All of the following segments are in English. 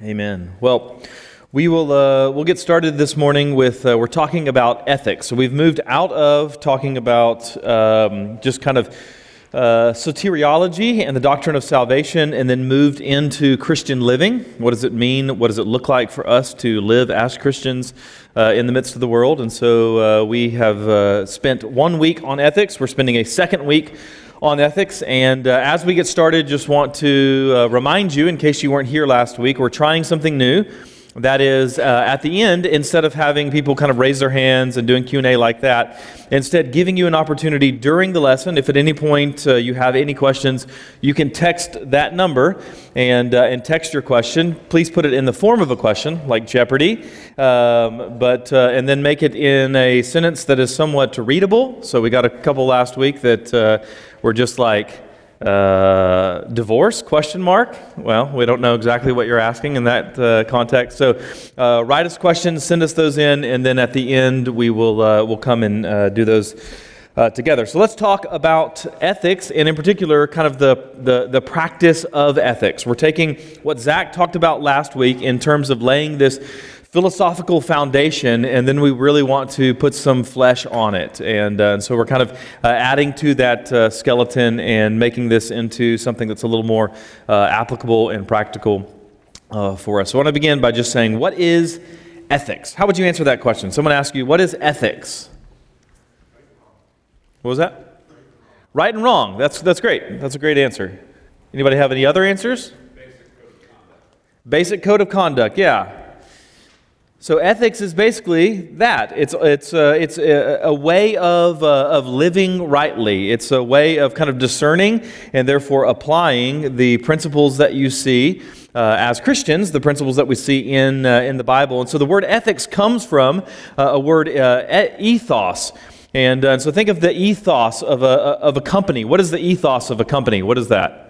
Amen. Well, we will uh, we'll get started this morning with uh, we're talking about ethics. So we've moved out of talking about um, just kind of uh, soteriology and the doctrine of salvation, and then moved into Christian living. What does it mean? What does it look like for us to live as Christians uh, in the midst of the world? And so uh, we have uh, spent one week on ethics. We're spending a second week on ethics. And uh, as we get started, just want to uh, remind you, in case you weren't here last week, we're trying something new. That is, uh, at the end, instead of having people kind of raise their hands and doing Q&A like that, instead giving you an opportunity during the lesson, if at any point uh, you have any questions, you can text that number and, uh, and text your question. Please put it in the form of a question, like Jeopardy, um, but, uh, and then make it in a sentence that is somewhat readable. So we got a couple last week that were just like, uh, divorce? Question mark. Well, we don't know exactly what you're asking in that uh, context. So, uh, write us questions, send us those in, and then at the end we will uh, will come and uh, do those uh, together. So let's talk about ethics, and in particular, kind of the, the the practice of ethics. We're taking what Zach talked about last week in terms of laying this philosophical foundation, and then we really want to put some flesh on it. And, uh, and so we're kind of uh, adding to that uh, skeleton and making this into something that's a little more uh, applicable and practical uh, for us. So I want to begin by just saying, what is ethics? How would you answer that question? Someone asks you, what is ethics? What was that? Right and wrong. That's, that's great. That's a great answer. Anybody have any other answers? Basic code of conduct. Basic code of conduct, yeah. So ethics is basically that. It's, it's, uh, it's a, a, way of, uh, of living rightly. It's a way of kind of discerning and therefore applying the principles that you see uh, as Christians, the principles that we see in, uh, in the Bible. And so the word ethics comes from uh, a word uh, ethos. And so think of the ethos of a, of a company. What is the ethos of a company? What is that?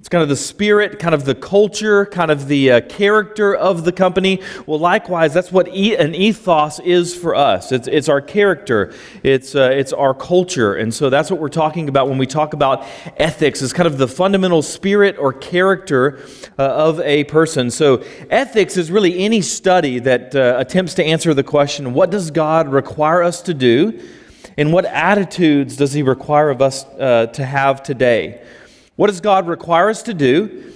It's kind of the spirit, kind of the culture, kind of the uh, character of the company. Well, likewise, that's what e- an ethos is for us. It's, it's our character, it's, uh, it's our culture. And so that's what we're talking about when we talk about ethics, is kind of the fundamental spirit or character uh, of a person. So ethics is really any study that uh, attempts to answer the question what does God require us to do? And what attitudes does He require of us uh, to have today? What does God require us to do?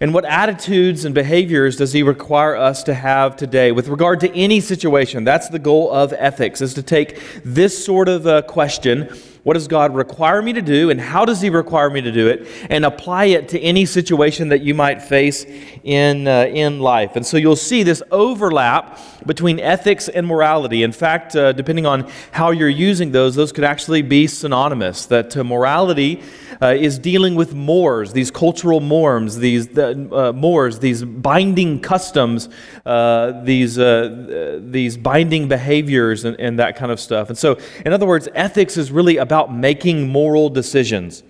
And what attitudes and behaviors does he require us to have today with regard to any situation? That's the goal of ethics, is to take this sort of a question what does God require me to do, and how does He require me to do it, and apply it to any situation that you might face in, uh, in life. And so you'll see this overlap between ethics and morality. In fact, uh, depending on how you're using those, those could actually be synonymous. That uh, morality uh, is dealing with mores, these cultural norms, these uh, mores, these binding customs, uh, these, these binding behaviors, and, and that kind of stuff. And so, in other words, ethics is really about about making moral decisions.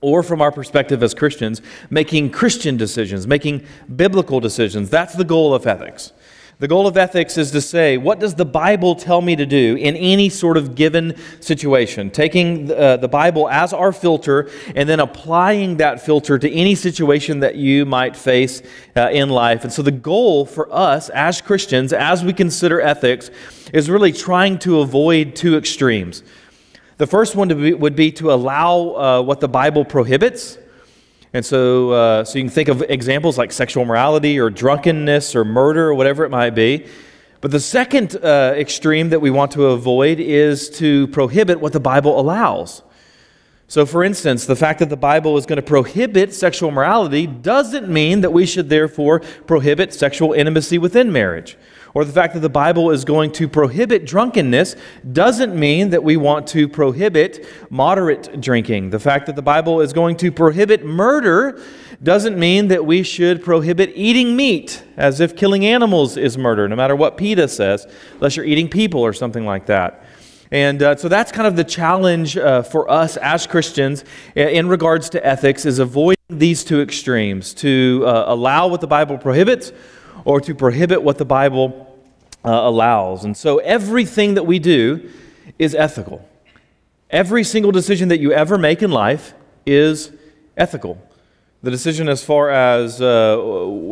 Or, from our perspective as Christians, making Christian decisions, making biblical decisions. That's the goal of ethics. The goal of ethics is to say, what does the Bible tell me to do in any sort of given situation? Taking uh, the Bible as our filter and then applying that filter to any situation that you might face uh, in life. And so, the goal for us as Christians, as we consider ethics, is really trying to avoid two extremes. The first one be, would be to allow uh, what the Bible prohibits. And so, uh, so you can think of examples like sexual morality or drunkenness or murder or whatever it might be. But the second uh, extreme that we want to avoid is to prohibit what the Bible allows. So, for instance, the fact that the Bible is going to prohibit sexual morality doesn't mean that we should therefore prohibit sexual intimacy within marriage or the fact that the Bible is going to prohibit drunkenness doesn't mean that we want to prohibit moderate drinking. The fact that the Bible is going to prohibit murder doesn't mean that we should prohibit eating meat, as if killing animals is murder, no matter what PETA says, unless you're eating people or something like that. And uh, so that's kind of the challenge uh, for us as Christians in regards to ethics is avoiding these two extremes to uh, allow what the Bible prohibits or to prohibit what the Bible uh, allows. And so everything that we do is ethical. Every single decision that you ever make in life is ethical. the decision as far as uh,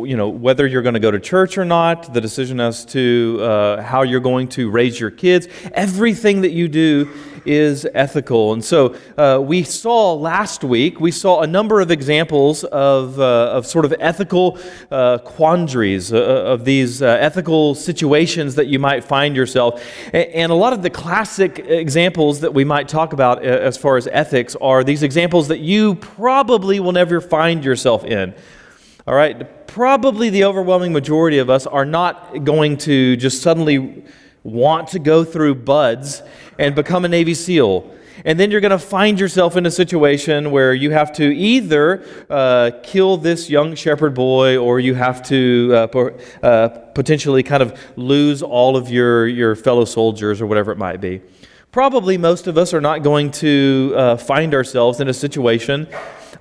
you know whether you're going to go to church or not, the decision as to uh, how you're going to raise your kids, everything that you do is ethical. And so uh, we saw last week, we saw a number of examples of, uh, of sort of ethical uh, quandaries, uh, of these uh, ethical situations that you might find yourself. And a lot of the classic examples that we might talk about uh, as far as ethics are these examples that you probably will never find yourself in. All right, probably the overwhelming majority of us are not going to just suddenly want to go through BUD/S and become a Navy SEAL. And then you're going to find yourself in a situation where you have to either uh, kill this young shepherd boy or you have to uh, uh, potentially kind of lose all of your, your fellow soldiers or whatever it might be. Probably most of us are not going to uh, find ourselves in a situation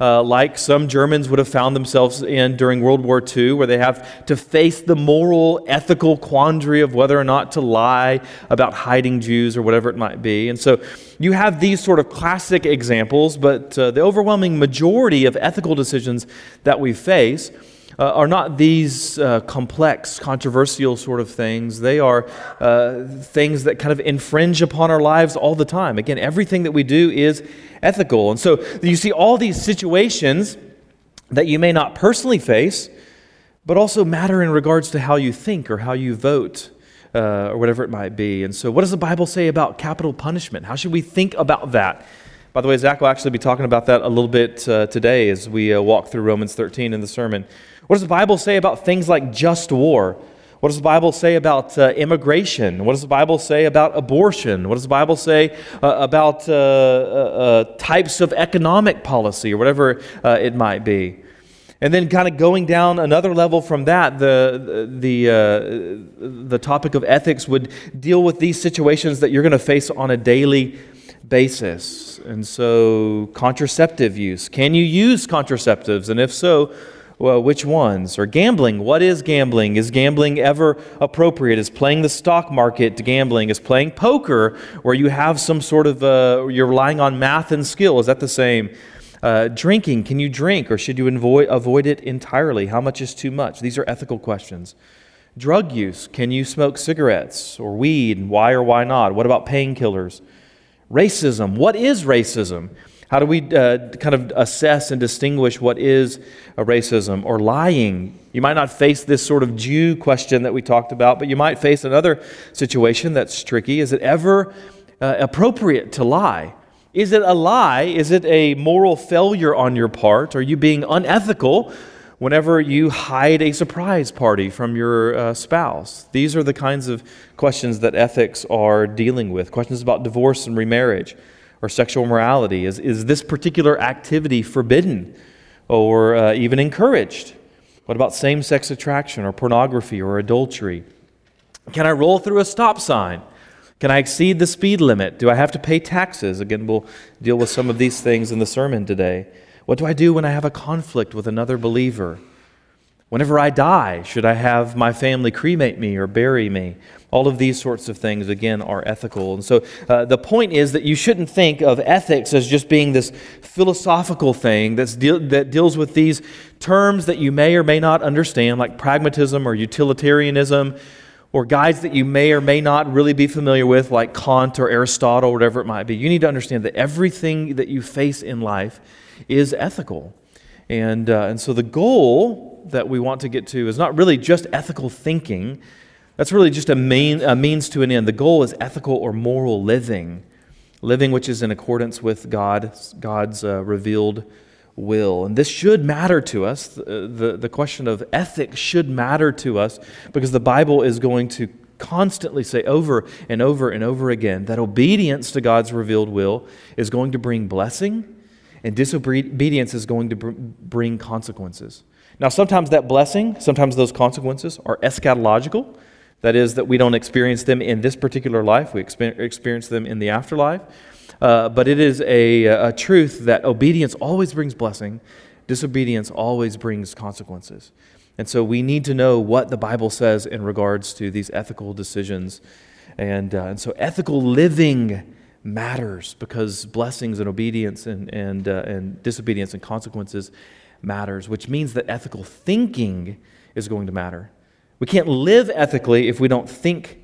uh, like some Germans would have found themselves in during World War II, where they have to face the moral, ethical quandary of whether or not to lie about hiding Jews or whatever it might be. And so you have these sort of classic examples, but uh, the overwhelming majority of ethical decisions that we face uh, are not these uh, complex, controversial sort of things. They are uh, things that kind of infringe upon our lives all the time. Again, everything that we do is ethical. And so you see all these situations that you may not personally face, but also matter in regards to how you think or how you vote. Uh, or whatever it might be. And so, what does the Bible say about capital punishment? How should we think about that? By the way, Zach will actually be talking about that a little bit uh, today as we uh, walk through Romans 13 in the sermon. What does the Bible say about things like just war? What does the Bible say about uh, immigration? What does the Bible say about abortion? What does the Bible say uh, about uh, uh, uh types of economic policy or whatever uh, it might be? And then, kind of going down another level from that, the, the, the topic of ethics would deal with these situations that you're going to face on a daily basis. And so, contraceptive use. Can you use contraceptives? And if so, well, which ones? Or gambling. What is gambling? Is gambling ever appropriate? Is playing the stock market gambling? Is playing poker where you have some sort of, uh, you're relying on math and skill? Is that the same? Uh, drinking. Can you drink or should you avoid, avoid it entirely? How much is too much? These are ethical questions. Drug use. Can you smoke cigarettes or weed? And why or why not? What about painkillers? Racism. What is racism? How do we uh, kind of assess and distinguish what is a racism or lying? You might not face this sort of Jew question that we talked about, but you might face another situation that's tricky. Is it ever uh, appropriate to lie? Is it a lie? Is it a moral failure on your part? Are you being unethical whenever you hide a surprise party from your uh, spouse? These are the kinds of questions that ethics are dealing with questions about divorce and remarriage or sexual morality? Is, is this particular activity forbidden or uh, even encouraged? What about same sex attraction or pornography or adultery? Can I roll through a stop sign? Can I exceed the speed limit? Do I have to pay taxes? Again, we'll deal with some of these things in the sermon today. What do I do when I have a conflict with another believer? Whenever I die, should I have my family cremate me or bury me? All of these sorts of things, again, are ethical. And so uh, the point is that you shouldn't think of ethics as just being this philosophical thing that's that deals with these terms that you may or may not understand, like pragmatism or utilitarianism, or guides that you may or may not really be familiar with, like Kant or Aristotle, or whatever it might be. You need to understand that everything that you face in life is ethical. And, uh, and so the goal that we want to get to is not really just ethical thinking. That's really just a, main, a means to an end. The goal is ethical or moral living, living which is in accordance with God, God's uh, revealed will. And this should matter to us. The, the, the question of ethics should matter to us because the Bible is going to constantly say over and over and over again that obedience to God's revealed will is going to bring blessing and disobedience is going to bring consequences. Now, sometimes that blessing, sometimes those consequences are eschatological. That is, that we don't experience them in this particular life, we experience them in the afterlife. Uh, but it is a, a truth that obedience always brings blessing, disobedience always brings consequences. And so we need to know what the Bible says in regards to these ethical decisions. And, uh, and so ethical living matters because blessings and obedience and, and, uh, and disobedience and consequences matters, which means that ethical thinking is going to matter. We can't live ethically if we don't think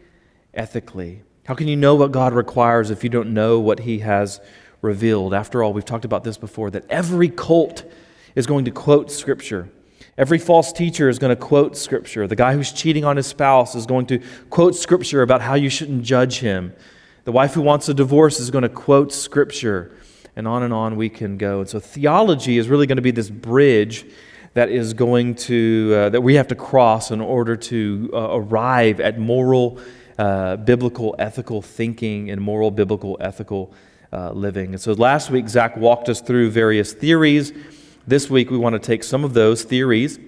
ethically. How can you know what God requires if you don't know what He has revealed? After all, we've talked about this before that every cult is going to quote Scripture. Every false teacher is going to quote Scripture. The guy who's cheating on his spouse is going to quote Scripture about how you shouldn't judge him. The wife who wants a divorce is going to quote Scripture. And on and on we can go. And so theology is really going to be this bridge that is going to, uh, that we have to cross in order to uh, arrive at moral, uh, biblical, ethical thinking and moral, biblical, ethical uh, living. And so last week, Zach walked us through various theories this week, we want to take some of those theories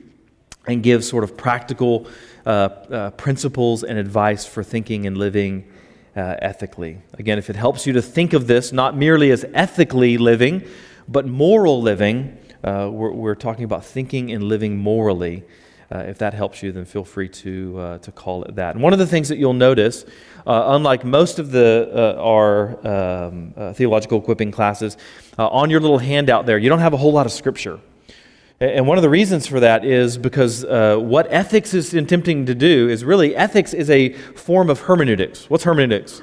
and give sort of practical uh, uh, principles and advice for thinking and living uh, ethically. Again, if it helps you to think of this not merely as ethically living, but moral living, uh, we're, we're, talking about thinking and living morally. Uh, if that helps you, then feel free to, uh, to call it that. And one of the things that you'll notice, unlike most of the, our um, theological equipping classes, uh, on your little handout there, you don't have a whole lot of scripture. And one of the reasons for that is because uh, what ethics is attempting to do is really, ethics is a form of hermeneutics. What's hermeneutics?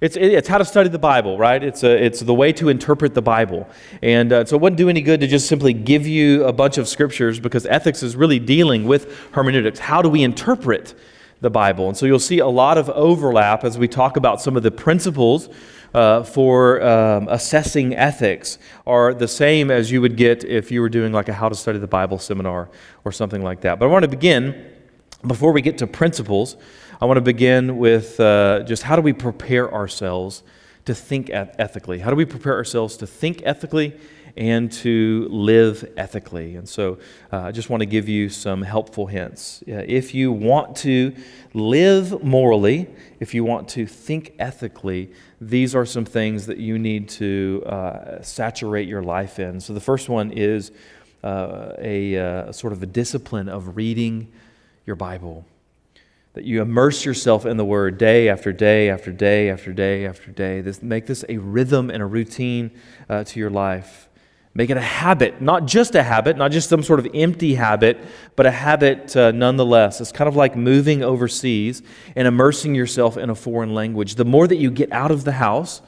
It's, it's how to study the Bible, right? It's, a, it's the way to interpret the Bible. And uh, so it wouldn't do any good to just simply give you a bunch of scriptures because ethics is really dealing with hermeneutics. How do we interpret the Bible? And so you'll see a lot of overlap as we talk about some of the principles uh, for um, assessing ethics are the same as you would get if you were doing like a How to Study the Bible seminar or something like that. But I want to begin, before we get to principles, I want to begin with uh, just how do we prepare ourselves to think ethically? How do we prepare ourselves to think ethically and to live ethically. And so uh, I just want to give you some helpful hints. If you want to live morally, if you want to think ethically, these are some things that you need to uh, saturate your life in. So the first one is uh, a, a uh, sort of a discipline of reading your Bible that you immerse yourself in the word day after day after day after day after day. This, make this a rhythm and a routine uh, to your life. Make it a habit, not just a habit, not just some sort of empty habit, but a habit uh, nonetheless. It's kind of like moving overseas and immersing yourself in a foreign language. The more that you get out of the house,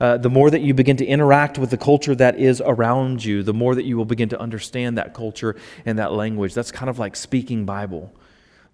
uh, the more that you begin to interact with the culture that is around you, the more that you will begin to understand that culture and that language. That's kind of like speaking Bible.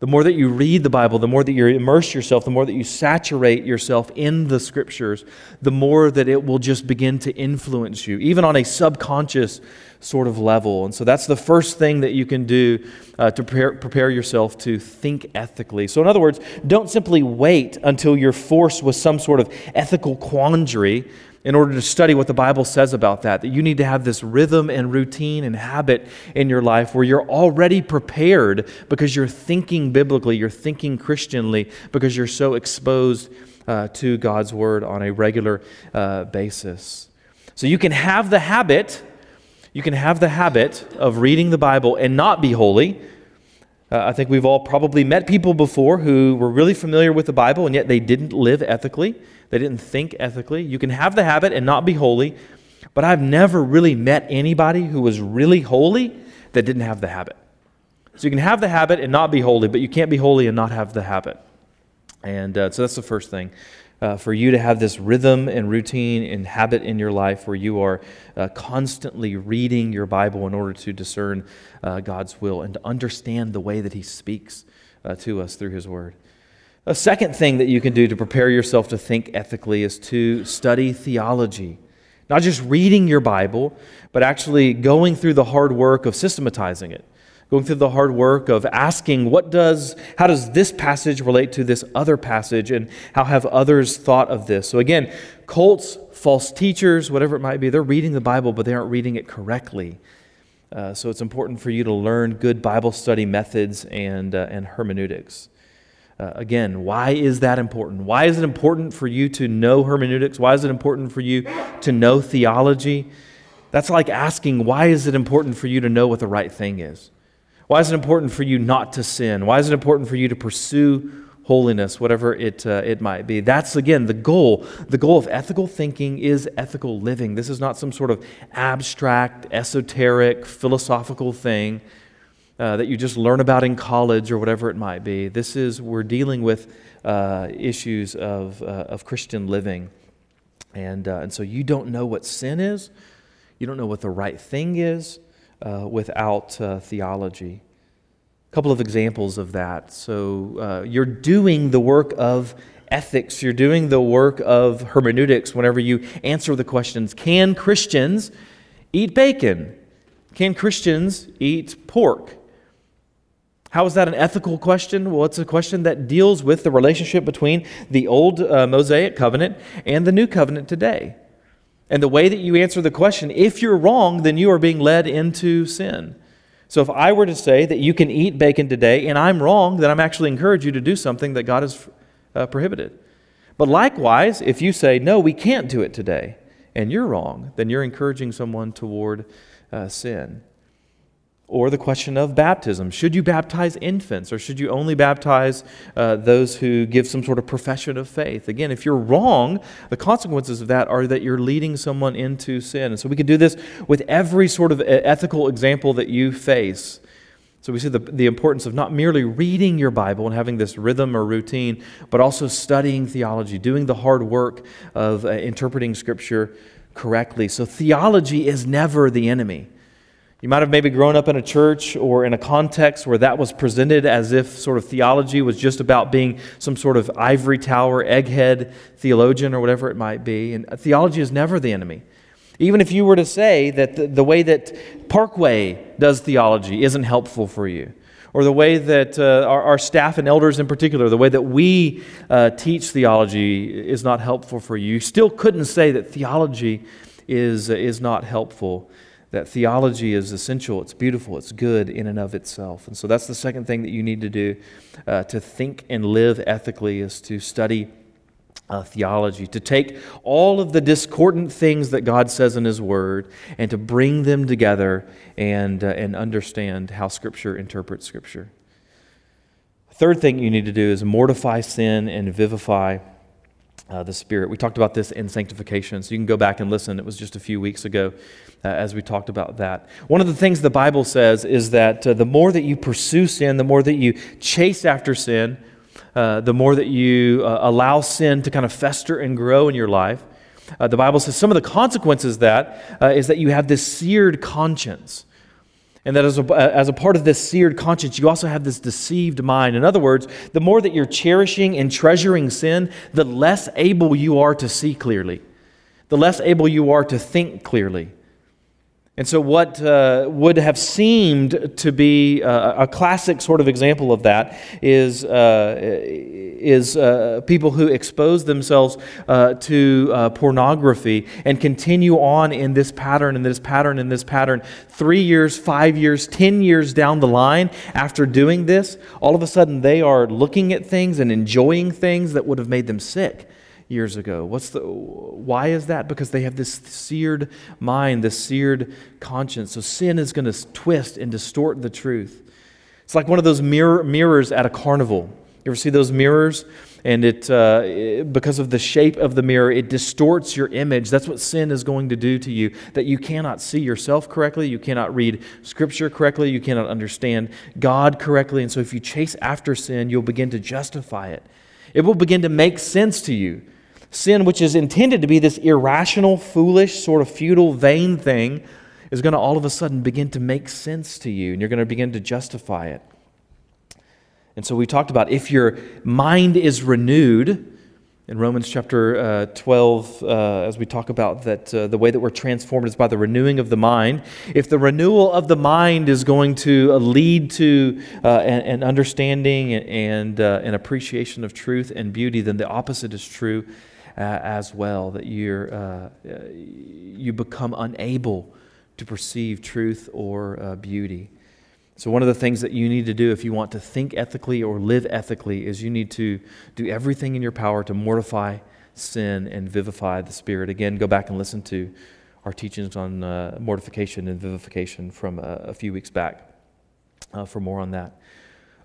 The more that you read the Bible, the more that you immerse yourself, the more that you saturate yourself in the scriptures, the more that it will just begin to influence you, even on a subconscious sort of level. And so that's the first thing that you can do uh, to prepare, prepare yourself to think ethically. So, in other words, don't simply wait until you're forced with some sort of ethical quandary in order to study what the Bible says about that. That you need to have this rhythm and routine and habit in your life where you're already prepared because you're thinking biblically, you're thinking Christianly, because you're so exposed uh, to God's Word on a regular uh, basis. So you can have the habit, you can have the habit of reading the Bible and not be holy. Uh, I think we've all probably met people before who were really familiar with the Bible and yet they didn't live ethically. They didn't think ethically. You can have the habit and not be holy, but I've never really met anybody who was really holy that didn't have the habit. So you can have the habit and not be holy, but you can't be holy and not have the habit. And uh, so that's the first thing. Uh, for you to have this rhythm and routine and habit in your life where you are uh, constantly reading your Bible in order to discern uh, God's will and to understand the way that He speaks uh, to us through His Word. A second thing that you can do to prepare yourself to think ethically is to study theology. Not just reading your Bible, but actually going through the hard work of systematizing it. Going through the hard work of asking what does how does this passage relate to this other passage and how have others thought of this. So again, cults, false teachers, whatever it might be, they're reading the Bible but they aren't reading it correctly. Uh, so it's important for you to learn good Bible study methods and, uh, and hermeneutics. Uh, again, why is that important? Why is it important for you to know hermeneutics? Why is it important for you to know theology? That's like asking, why is it important for you to know what the right thing is? Why is it important for you not to sin? Why is it important for you to pursue holiness, whatever it, uh, it might be. That's, again, the goal. The goal of ethical thinking is ethical living. This is not some sort of abstract, esoteric, philosophical thing uh, that you just learn about in college or whatever it might be. This is, we're dealing with uh, issues of, uh, of Christian living. And, uh, and so you don't know what sin is, you don't know what the right thing is uh, without theology A couple of examples of that. So you're doing the work of ethics, you're doing the work of hermeneutics whenever you answer the questions Can Christians eat bacon? Can Christians eat pork? How is that an ethical question? Well, it's a question that deals with the relationship between the old uh, Mosaic covenant and the new covenant today. And the way that you answer the question, if you're wrong, then you are being led into sin. So if I were to say that you can eat bacon today and I'm wrong, then I'm actually encourage you to do something that God has uh, prohibited. But likewise, if you say, no, we can't do it today, and you're wrong, then you're encouraging someone toward uh, sin. Or the question of baptism. Should you baptize infants or should you only baptize uh, those who give some sort of profession of faith? Again, if you're wrong, the consequences of that are that you're leading someone into sin. And so we can do this with every sort of ethical example that you face. So we see the, the importance of not merely reading your Bible and having this rhythm or routine, but also studying theology, doing the hard work of uh, interpreting Scripture correctly. So theology is never the enemy. You might have maybe grown up in a church or in a context where that was presented as if sort of theology was just about being some sort of ivory tower, egghead theologian, or whatever it might be. And theology is never the enemy. Even if you were to say that the, the way that Parkway does theology isn't helpful for you, or the way that uh, our, our, staff and elders in particular, the way that we uh, teach theology is not helpful for you, you still couldn't say that theology is, is not helpful that theology is essential, it's beautiful, it's good in and of itself. And so that's the second thing that you need to do uh, to think and live ethically is to study uh, theology, to take all of the discordant things that God says in His Word and to bring them together and, uh, and understand how Scripture interprets Scripture. Third thing you need to do is mortify sin and vivify uh, the Spirit. We talked about this in sanctification, so you can go back and listen. It was just a few weeks ago uh, as we talked about that. One of the things the Bible says is that uh, the more that you pursue sin, the more that you chase after sin, uh, the more that you uh, allow sin to kind of fester and grow in your life. Uh, the Bible says some of the consequences that is that you have this seared conscience. And that as a, as a part of this seared conscience, you also have this deceived mind. In other words, the more that you're cherishing and treasuring sin, the less able you are to see clearly, the less able you are to think clearly. And so, what uh, would have seemed to be uh, a classic sort of example of that is, uh, is uh, people who expose themselves uh, to pornography and continue on in this pattern and this pattern and this pattern. Three years, five years, ten years down the line after doing this, all of a sudden they are looking at things and enjoying things that would have made them sick years ago. What's the, why is that? Because they have this seared mind, this seared conscience. So sin is going to twist and distort the truth. It's like one of those mirror, mirrors at a carnival. You ever see those mirrors? And it, uh, it, because of the shape of the mirror, it distorts your image. That's what sin is going to do to you. That you cannot see yourself correctly, you cannot read Scripture correctly, you cannot understand God correctly. And so, if you chase after sin, you'll begin to justify it. It will begin to make sense to you. Sin, which is intended to be this irrational, foolish, sort of futile, vain thing, is going to all of a sudden begin to make sense to you, and you're going to begin to justify it. And so we talked about if your mind is renewed, in Romans chapter uh, 12, uh, as we talk about that uh, the way that we're transformed is by the renewing of the mind. If the renewal of the mind is going to uh, lead to uh, an, an, understanding and uh, an appreciation of truth and beauty, then the opposite is true as well, that you're, uh, you become unable to perceive truth or uh, beauty. So, one of the things that you need to do if you want to think ethically or live ethically is you need to do everything in your power to mortify sin and vivify the Spirit. Again, go back and listen to our teachings on uh, mortification and vivification from uh, a few weeks back uh, for more on that.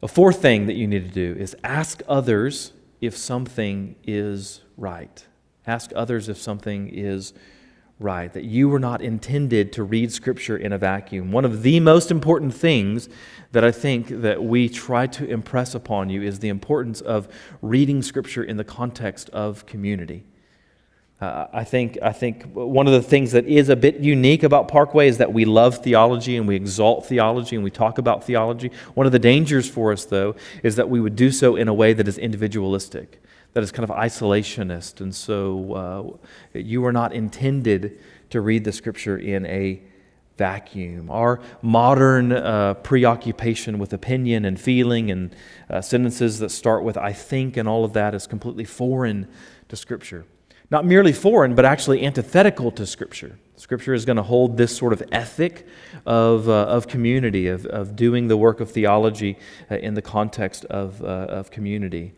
A fourth thing that you need to do is ask others if something is right. Ask others if something is right, that you were not intended to read Scripture in a vacuum. One of the most important things that I think that we try to impress upon you is the importance of reading Scripture in the context of community. Uh, I, think, I think one of the things that is a bit unique about Parkway is that we love theology and we exalt theology and we talk about theology. One of the dangers for us, though, is that we would do so in a way that is individualistic that is kind of isolationist. And so uh, you are not intended to read the scripture in a vacuum. Our modern uh, preoccupation with opinion and feeling and uh, sentences that start with I think and all of that is completely foreign to Scripture. Not merely foreign, but actually antithetical to Scripture. Scripture is going to hold this sort of ethic of, uh, of community, of, of doing the work of theology uh, in the context of, uh, of community.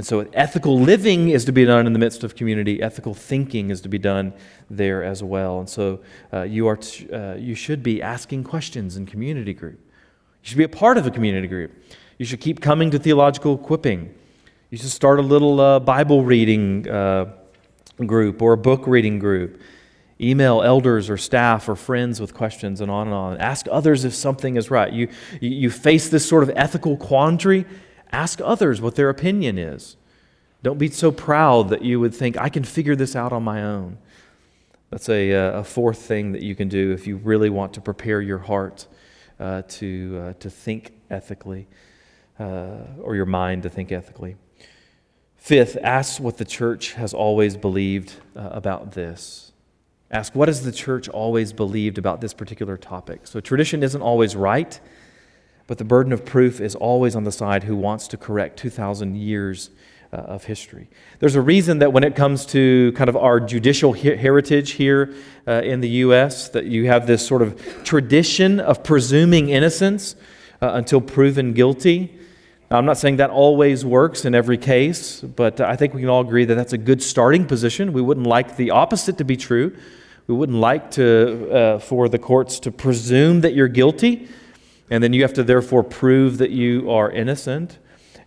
And so, ethical living is to be done in the midst of community. Ethical thinking is to be done there as well. And so, uh, you, are t- uh, you should be asking questions in community group. You should be a part of a community group. You should keep coming to theological equipping. You should start a little uh, Bible reading uh, group or a book reading group. Email elders or staff or friends with questions and on and on. Ask others if something is right. You, you face this sort of ethical quandary Ask others what their opinion is. Don't be so proud that you would think, I can figure this out on my own. That's a, uh, a fourth thing that you can do if you really want to prepare your heart uh, to, uh, to think ethically uh, or your mind to think ethically. Fifth, ask what the church has always believed uh, about this. Ask, what has the church always believed about this particular topic? So, tradition isn't always right. But the burden of proof is always on the side who wants to correct 2,000 years uh, of history. There's a reason that when it comes to kind of our judicial he- heritage here uh, in the U.S., that you have this sort of tradition of presuming innocence uh, until proven guilty. Now, I'm not saying that always works in every case, but I think we can all agree that that's a good starting position. We wouldn't like the opposite to be true. We wouldn't like to, uh, for the courts to presume that you're guilty and then you have to therefore prove that you are innocent.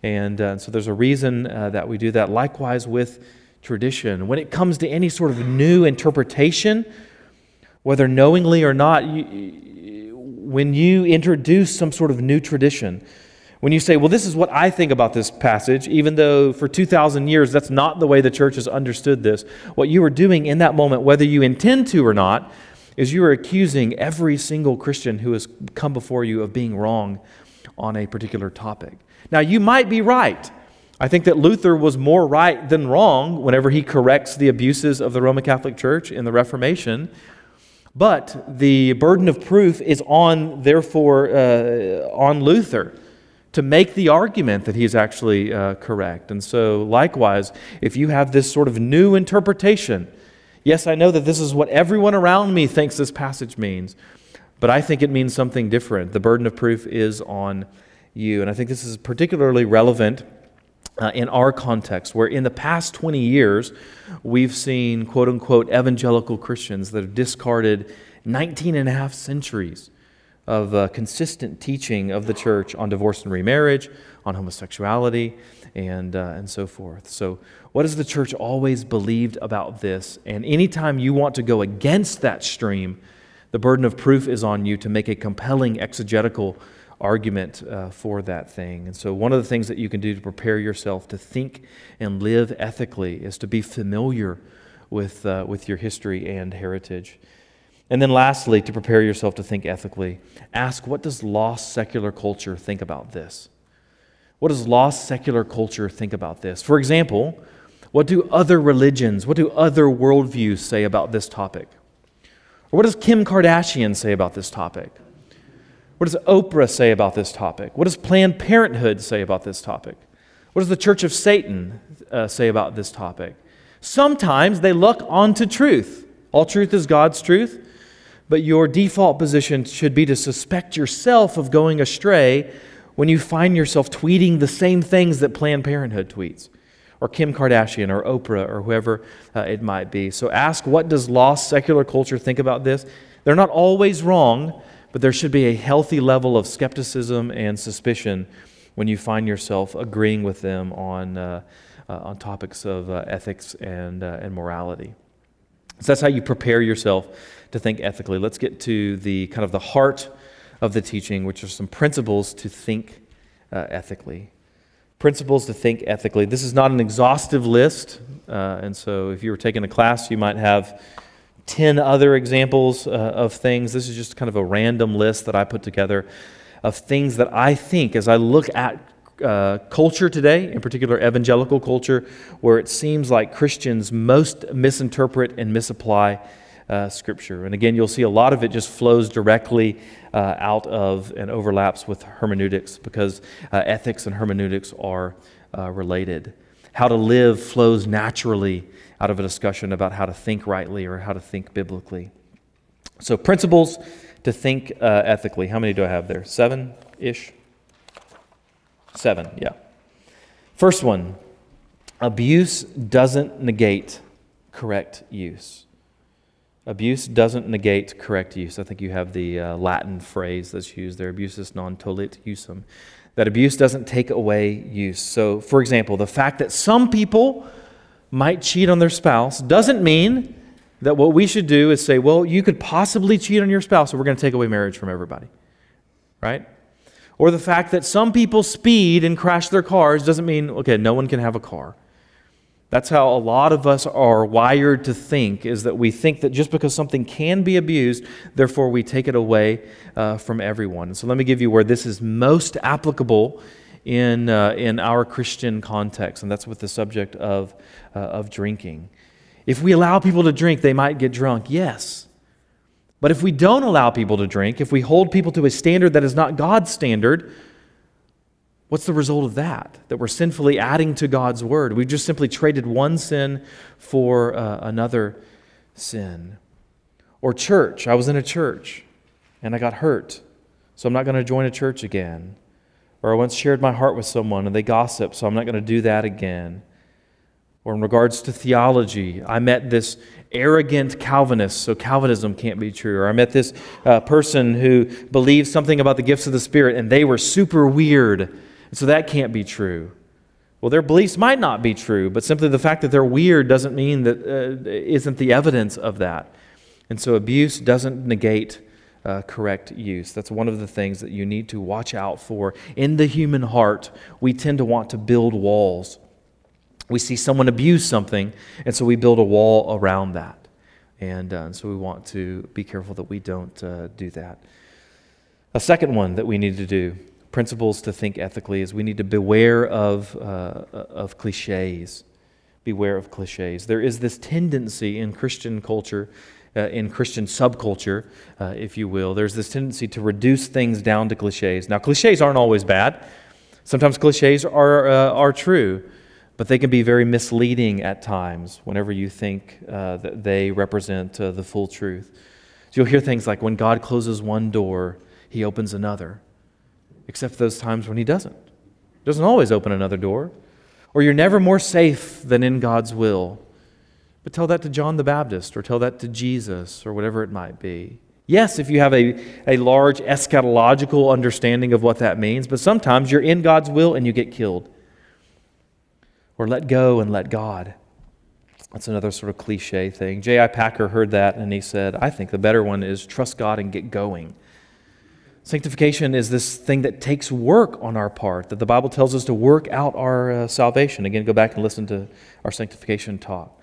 And uh, so there's a reason uh, that we do that. Likewise with tradition. When it comes to any sort of new interpretation, whether knowingly or not, you, when you introduce some sort of new tradition, when you say, well, this is what I think about this passage, even though for 2,000 years that's not the way the church has understood this, what you are doing in that moment, whether you intend to or not, is you are accusing every single Christian who has come before you of being wrong on a particular topic. Now, you might be right. I think that Luther was more right than wrong whenever he corrects the abuses of the Roman Catholic Church in the Reformation. But the burden of proof is on, therefore, uh, on Luther to make the argument that he is actually uh, correct. And so, likewise, if you have this sort of new interpretation, Yes, I know that this is what everyone around me thinks this passage means, but I think it means something different. The burden of proof is on you. And I think this is particularly relevant uh, in our context, where in the past 20 years, we've seen quote unquote evangelical Christians that have discarded 19 and a half centuries of uh, consistent teaching of the church on divorce and remarriage, on homosexuality, and, uh, and so forth. So, what has the church always believed about this? And anytime you want to go against that stream, the burden of proof is on you to make a compelling exegetical argument uh, for that thing. And so, one of the things that you can do to prepare yourself to think and live ethically is to be familiar with, uh, with your history and heritage. And then, lastly, to prepare yourself to think ethically, ask what does lost secular culture think about this? What does lost secular culture think about this? For example, what do other religions, what do other worldviews say about this topic? Or what does Kim Kardashian say about this topic? What does Oprah say about this topic? What does Planned Parenthood say about this topic? What does the Church of Satan uh, say about this topic? Sometimes they look onto truth. All truth is God's truth but your default position should be to suspect yourself of going astray when you find yourself tweeting the same things that Planned Parenthood tweets, or Kim Kardashian, or Oprah, or whoever uh, it might be. So ask what does lost secular culture think about this? They're not always wrong, but there should be a healthy level of skepticism and suspicion when you find yourself agreeing with them on, uh, uh, on topics of uh, ethics and, uh, and morality. So that's how you prepare yourself to think ethically. Let's get to the kind of the heart of the teaching, which are some principles to think uh, ethically. Principles to think ethically. This is not an exhaustive list, uh, and so if you were taking a class, you might have 10 other examples uh, of things. This is just kind of a random list that I put together of things that I think, as I look at uh, culture today, in particular evangelical culture, where it seems like Christians most misinterpret and misapply uh, Scripture. And again, you'll see a lot of it just flows directly uh, out of and overlaps with hermeneutics because uh, ethics and hermeneutics are uh, related. How to live flows naturally out of a discussion about how to think rightly or how to think biblically. So, principles to think uh, ethically. How many do I have there? Seven ish? Seven, yeah. First one abuse doesn't negate correct use. Abuse doesn't negate correct use. I think you have the uh, Latin phrase that's used there abusus non tollit usum. That abuse doesn't take away use. So, for example, the fact that some people might cheat on their spouse doesn't mean that what we should do is say, well, you could possibly cheat on your spouse, so we're going to take away marriage from everybody. Right? Or the fact that some people speed and crash their cars doesn't mean, okay, no one can have a car. That's how a lot of us are wired to think, is that we think that just because something can be abused, therefore we take it away uh, from everyone. So let me give you where this is most applicable in, uh, in our Christian context, and that's with the subject of, uh, of drinking. If we allow people to drink, they might get drunk, yes. But if we don't allow people to drink, if we hold people to a standard that is not God's standard, what's the result of that? That we're sinfully adding to God's word. We've just simply traded one sin for uh, another sin. Or church. I was in a church and I got hurt, so I'm not going to join a church again. Or I once shared my heart with someone and they gossiped, so I'm not going to do that again. Or in regards to theology, I met this arrogant Calvinist, so Calvinism can't be true. Or I met this uh, person who believed something about the gifts of the Spirit and they were super weird, so that can't be true. Well, their beliefs might not be true, but simply the fact that they're weird doesn't mean that uh, isn't the evidence of that. And so abuse doesn't negate uh, correct use. That's one of the things that you need to watch out for. In the human heart, we tend to want to build walls. We see someone abuse something, and so we build a wall around that. And, uh, and so we want to be careful that we don't uh, do that. A second one that we need to do, principles to think ethically, is we need to beware of, uh, of cliches. Beware of cliches. There is this tendency in Christian culture uh, in Christian subculture, uh, if you will, there's this tendency to reduce things down to cliches. Now, cliches aren't always bad. Sometimes cliches are, uh, are true, but they can be very misleading at times whenever you think uh, that they represent uh, the full truth. So you'll hear things like, when God closes one door, he opens another, except those times when he doesn't. He doesn't always open another door. Or you're never more safe than in God's will. But tell that to John the Baptist or tell that to Jesus or whatever it might be. Yes, if you have a, a large eschatological understanding of what that means, but sometimes you're in God's will and you get killed. Or let go and let God. That's another sort of cliche thing. J.I. Packer heard that and he said, I think the better one is trust God and get going. Sanctification is this thing that takes work on our part, that the Bible tells us to work out our uh, salvation. Again, go back and listen to our sanctification talk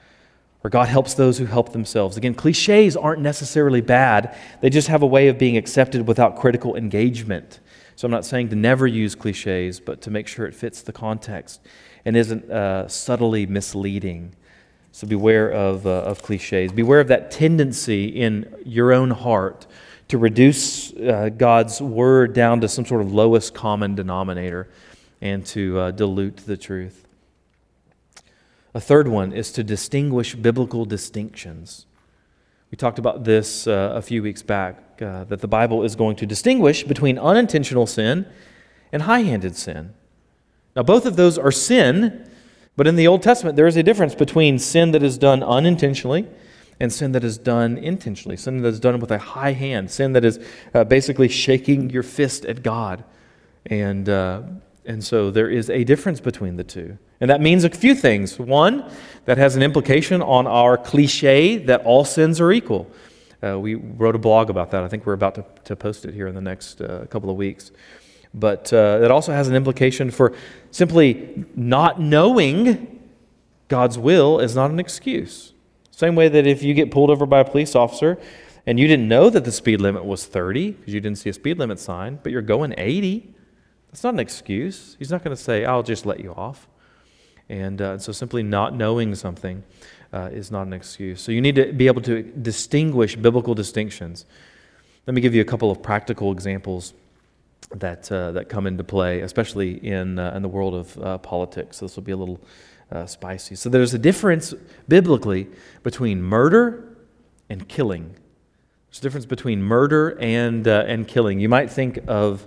or God helps those who help themselves. Again, cliches aren't necessarily bad, they just have a way of being accepted without critical engagement. So I'm not saying to never use cliches, but to make sure it fits the context and isn't uh, subtly misleading. So beware of, uh, of cliches. Beware of that tendency in your own heart to reduce uh, God's word down to some sort of lowest common denominator and to uh, dilute the truth. A third one is to distinguish biblical distinctions. We talked about this uh, a few weeks back uh, that the Bible is going to distinguish between unintentional sin and high handed sin. Now, both of those are sin, but in the Old Testament, there is a difference between sin that is done unintentionally and sin that is done intentionally, sin that is done with a high hand, sin that is uh, basically shaking your fist at God and, uh, And so there is a difference between the two. And that means a few things. One, that has an implication on our cliche that all sins are equal. Uh, we wrote a blog about that. I think we're about to, to post it here in the next uh, couple of weeks. But uh, it also has an implication for simply not knowing God's will is not an excuse. Same way that if you get pulled over by a police officer and you didn't know that the speed limit was 30 because you didn't see a speed limit sign, but you're going 80, that's not an excuse. He's not going to say, I'll just let you off. And uh, so simply not knowing something uh, is not an excuse. So you need to be able to distinguish biblical distinctions. Let me give you a couple of practical examples that, uh, that come into play, especially in, uh, in the world of uh, politics. This will be a little uh, spicy. So there's a difference biblically between murder and killing. There's a difference between murder and, uh, and killing. You might think of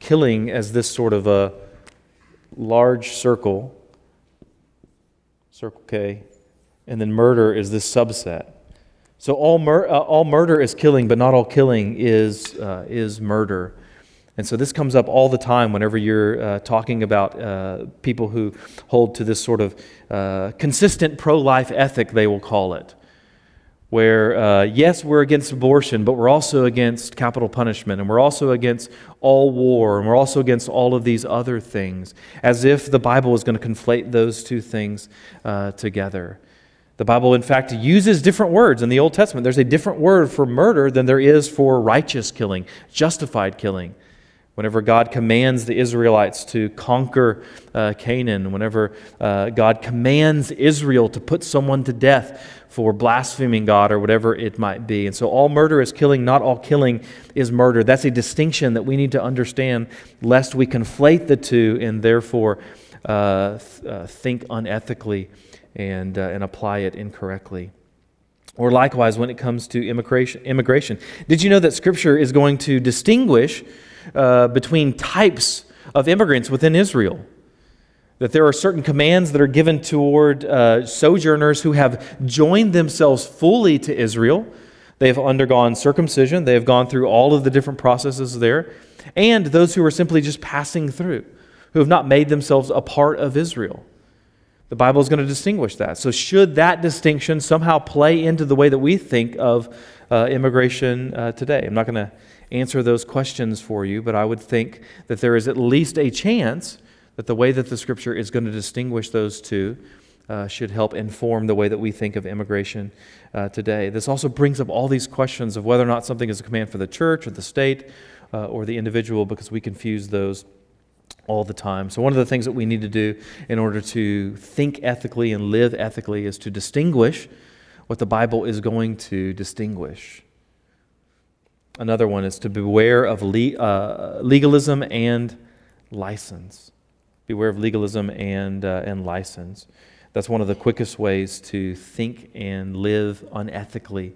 killing as this sort of a large circle, circle K, and then murder is this subset. So all, mur- uh, all murder is killing, but not all killing is, uh, is murder. And so this comes up all the time whenever you're uh, talking about uh, people who hold to this sort of uh, consistent pro life ethic, they will call it. Where, uh, yes, we're against abortion, but we're also against capital punishment, and we're also against all war, and we're also against all of these other things, as if the Bible is going to conflate those two things uh, together. The Bible, in fact, uses different words in the Old Testament. There's a different word for murder than there is for righteous killing, justified killing. Whenever God commands the Israelites to conquer uh, Canaan, whenever uh, God commands Israel to put someone to death for blaspheming God or whatever it might be. And so all murder is killing, not all killing is murder. That's a distinction that we need to understand lest we conflate the two and therefore uh, th- uh, think unethically and, uh, and apply it incorrectly. Or likewise, when it comes to immigration, immigration. Did you know that Scripture is going to distinguish? Uh, between types of immigrants within Israel. That there are certain commands that are given toward uh, sojourners who have joined themselves fully to Israel. They have undergone circumcision, they have gone through all of the different processes there, and those who are simply just passing through, who have not made themselves a part of Israel. The Bible is going to distinguish that. So, should that distinction somehow play into the way that we think of uh, immigration uh, today? I'm not going to answer those questions for you, but I would think that there is at least a chance that the way that the Scripture is going to distinguish those two uh, should help inform the way that we think of immigration uh, today. This also brings up all these questions of whether or not something is a command for the church or the state uh, or the individual because we confuse those all the time. So, one of the things that we need to do in order to think ethically and live ethically is to distinguish what the Bible is going to distinguish. Another one is to beware of le- uh, legalism and license. Beware of legalism and, uh, and license. That's one of the quickest ways to think and live unethically.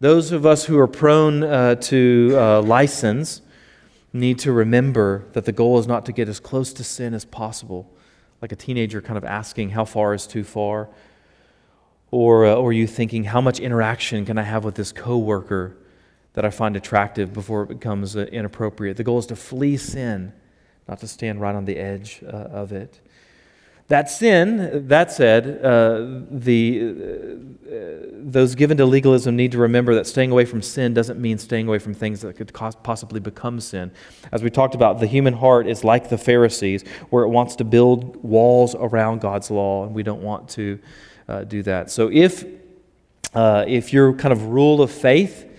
Those of us who are prone uh, to uh, license need to remember that the goal is not to get as close to sin as possible, like a teenager kind of asking, How far is too far? Or, uh, or you thinking, How much interaction can I have with this coworker? That I find attractive before it becomes uh, inappropriate. The goal is to flee sin, not to stand right on the edge uh, of it. That sin, that said, uh, the, uh, those given to legalism need to remember that staying away from sin doesn't mean staying away from things that could possibly become sin. As we talked about, the human heart is like the Pharisees, where it wants to build walls around God's law, and we don't want to uh, do that. So if, uh, if your kind of rule of faith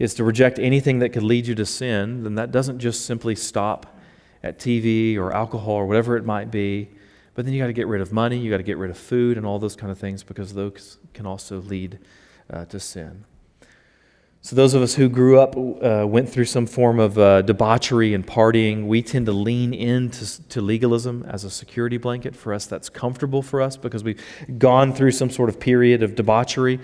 is to reject anything that could lead you to sin, then that doesn't just simply stop at TV or alcohol or whatever it might be. But then you got to get rid of money, you got to get rid of food and all those kind of things because those can also lead uh, to sin. So, those of us who grew up, uh, went through some form of uh, debauchery and partying, we tend to lean into to legalism as a security blanket. For us, that's comfortable for us because we've gone through some sort of period of debauchery.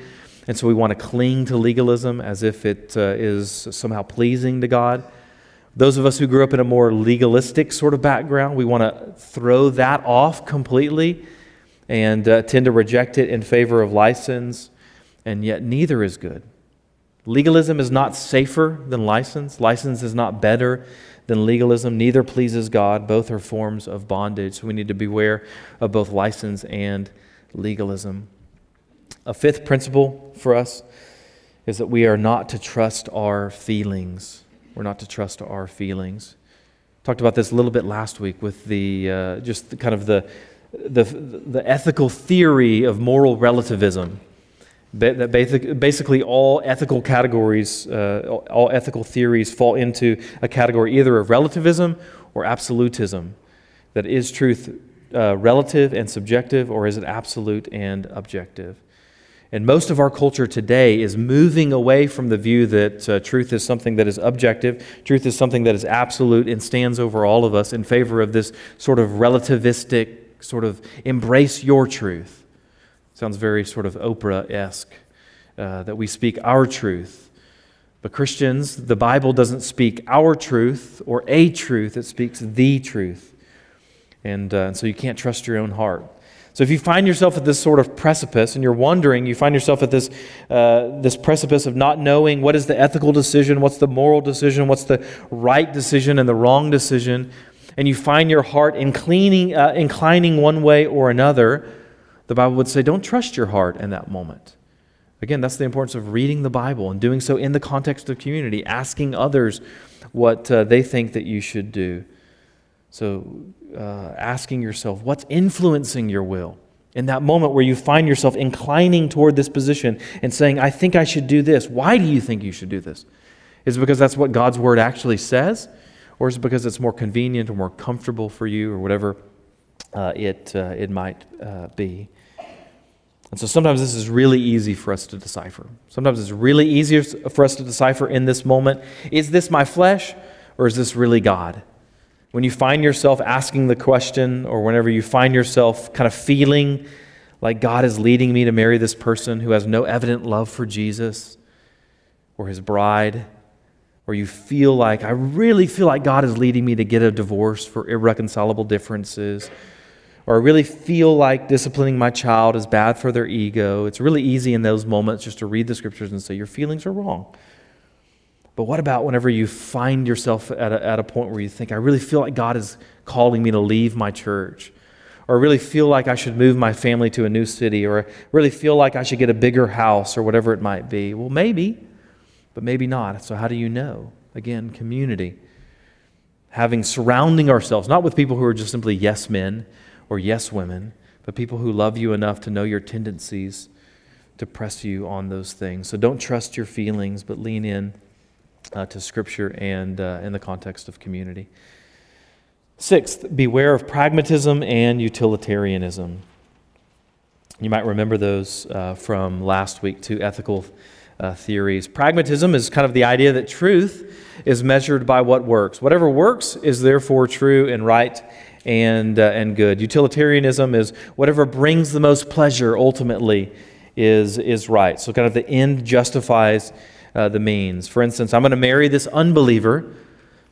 And so we want to cling to legalism as if it uh, is somehow pleasing to God. Those of us who grew up in a more legalistic sort of background, we want to throw that off completely and uh, tend to reject it in favor of license, and yet neither is good. Legalism is not safer than license. License is not better than legalism. Neither pleases God. Both are forms of bondage. So we need to beware of both license and legalism. A fifth principle for us is that we are not to trust our feelings. We're not to trust our feelings. Talked about this a little bit last week with the uh, just the, kind of the, the the ethical theory of moral relativism. That basically all ethical categories, uh, all ethical theories fall into a category either of relativism or absolutism. That is truth uh, relative and subjective, or is it absolute and objective? And most of our culture today is moving away from the view that uh, truth is something that is objective, truth is something that is absolute and stands over all of us in favor of this sort of relativistic, sort of embrace your truth. Sounds very sort of Oprah esque uh, that we speak our truth. But Christians, the Bible doesn't speak our truth or a truth, it speaks the truth. And, uh, and so you can't trust your own heart. So if you find yourself at this sort of precipice and you're wondering, you find yourself at this, uh, this precipice of not knowing what is the ethical decision, what's the moral decision, what's the right decision and the wrong decision, and you find your heart inclining, uh, inclining one way or another, the Bible would say, don't trust your heart in that moment. Again, that's the importance of reading the Bible and doing so in the context of community, asking others what uh, they think that you should do. So, uh, asking yourself, what's influencing your will? In that moment where you find yourself inclining toward this position and saying, I think I should do this. Why do you think you should do this? Is it because that's what God's word actually says? Or is it because it's more convenient or more comfortable for you or whatever uh, it, uh, it might uh, be? And so sometimes this is really easy for us to decipher. Sometimes it's really easier for us to decipher in this moment is this my flesh or is this really God? When you find yourself asking the question, or whenever you find yourself kind of feeling like God is leading me to marry this person who has no evident love for Jesus or his bride, or you feel like, I really feel like God is leading me to get a divorce for irreconcilable differences, or I really feel like disciplining my child is bad for their ego, it's really easy in those moments just to read the scriptures and say, Your feelings are wrong. But what about whenever you find yourself at a, at a point where you think, I really feel like God is calling me to leave my church? Or really feel like I should move my family to a new city? Or really feel like I should get a bigger house or whatever it might be? Well, maybe, but maybe not. So, how do you know? Again, community. Having surrounding ourselves, not with people who are just simply yes men or yes women, but people who love you enough to know your tendencies to press you on those things. So, don't trust your feelings, but lean in uh, to Scripture and uh, in the context of community. Sixth, beware of pragmatism and utilitarianism. You might remember those uh, from last week, two ethical uh, theories. Pragmatism is kind of the idea that truth is measured by what works. Whatever works is therefore true and right and, uh, and good. Utilitarianism is whatever brings the most pleasure ultimately is, is right. So, kind of the end justifies uh, the means. For instance, I'm going to marry this unbeliever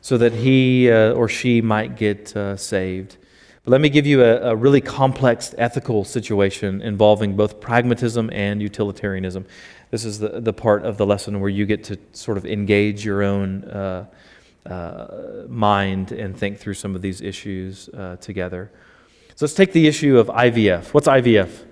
so that he uh, or she might get uh, saved. But let me give you a, a, really complex ethical situation involving both pragmatism and utilitarianism. This is the, the part of the lesson where you get to sort of engage your own uh, uh, mind and think through some of these issues uh, together. So let's take the issue of IVF. What's IVF?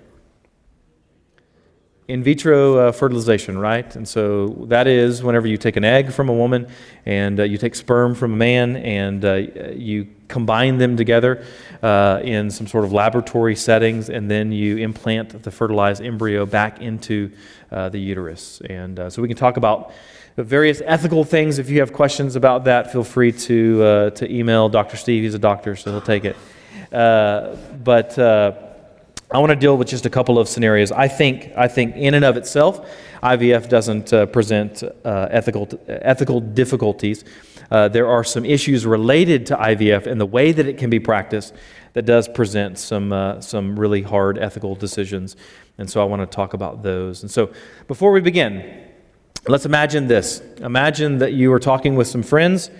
In vitro uh, fertilization, right? And so that is whenever you take an egg from a woman and uh, you take sperm from a man and uh, you combine them together uh, in some sort of laboratory settings and then you implant the fertilized embryo back into uh, the uterus. And uh, so we can talk about various ethical things. If you have questions about that, feel free to, to email Dr. Steve. He's a doctor, so he'll take it. but I want to deal with just a couple of scenarios. I think, I think in and of itself, IVF doesn't uh, present uh, ethical, ethical difficulties. Uh, there are some issues related to IVF and the way that it can be practiced that does present some, uh, some really hard ethical decisions. And so I want to talk about those. And so before we begin, let's imagine this. Imagine that you are talking with some friends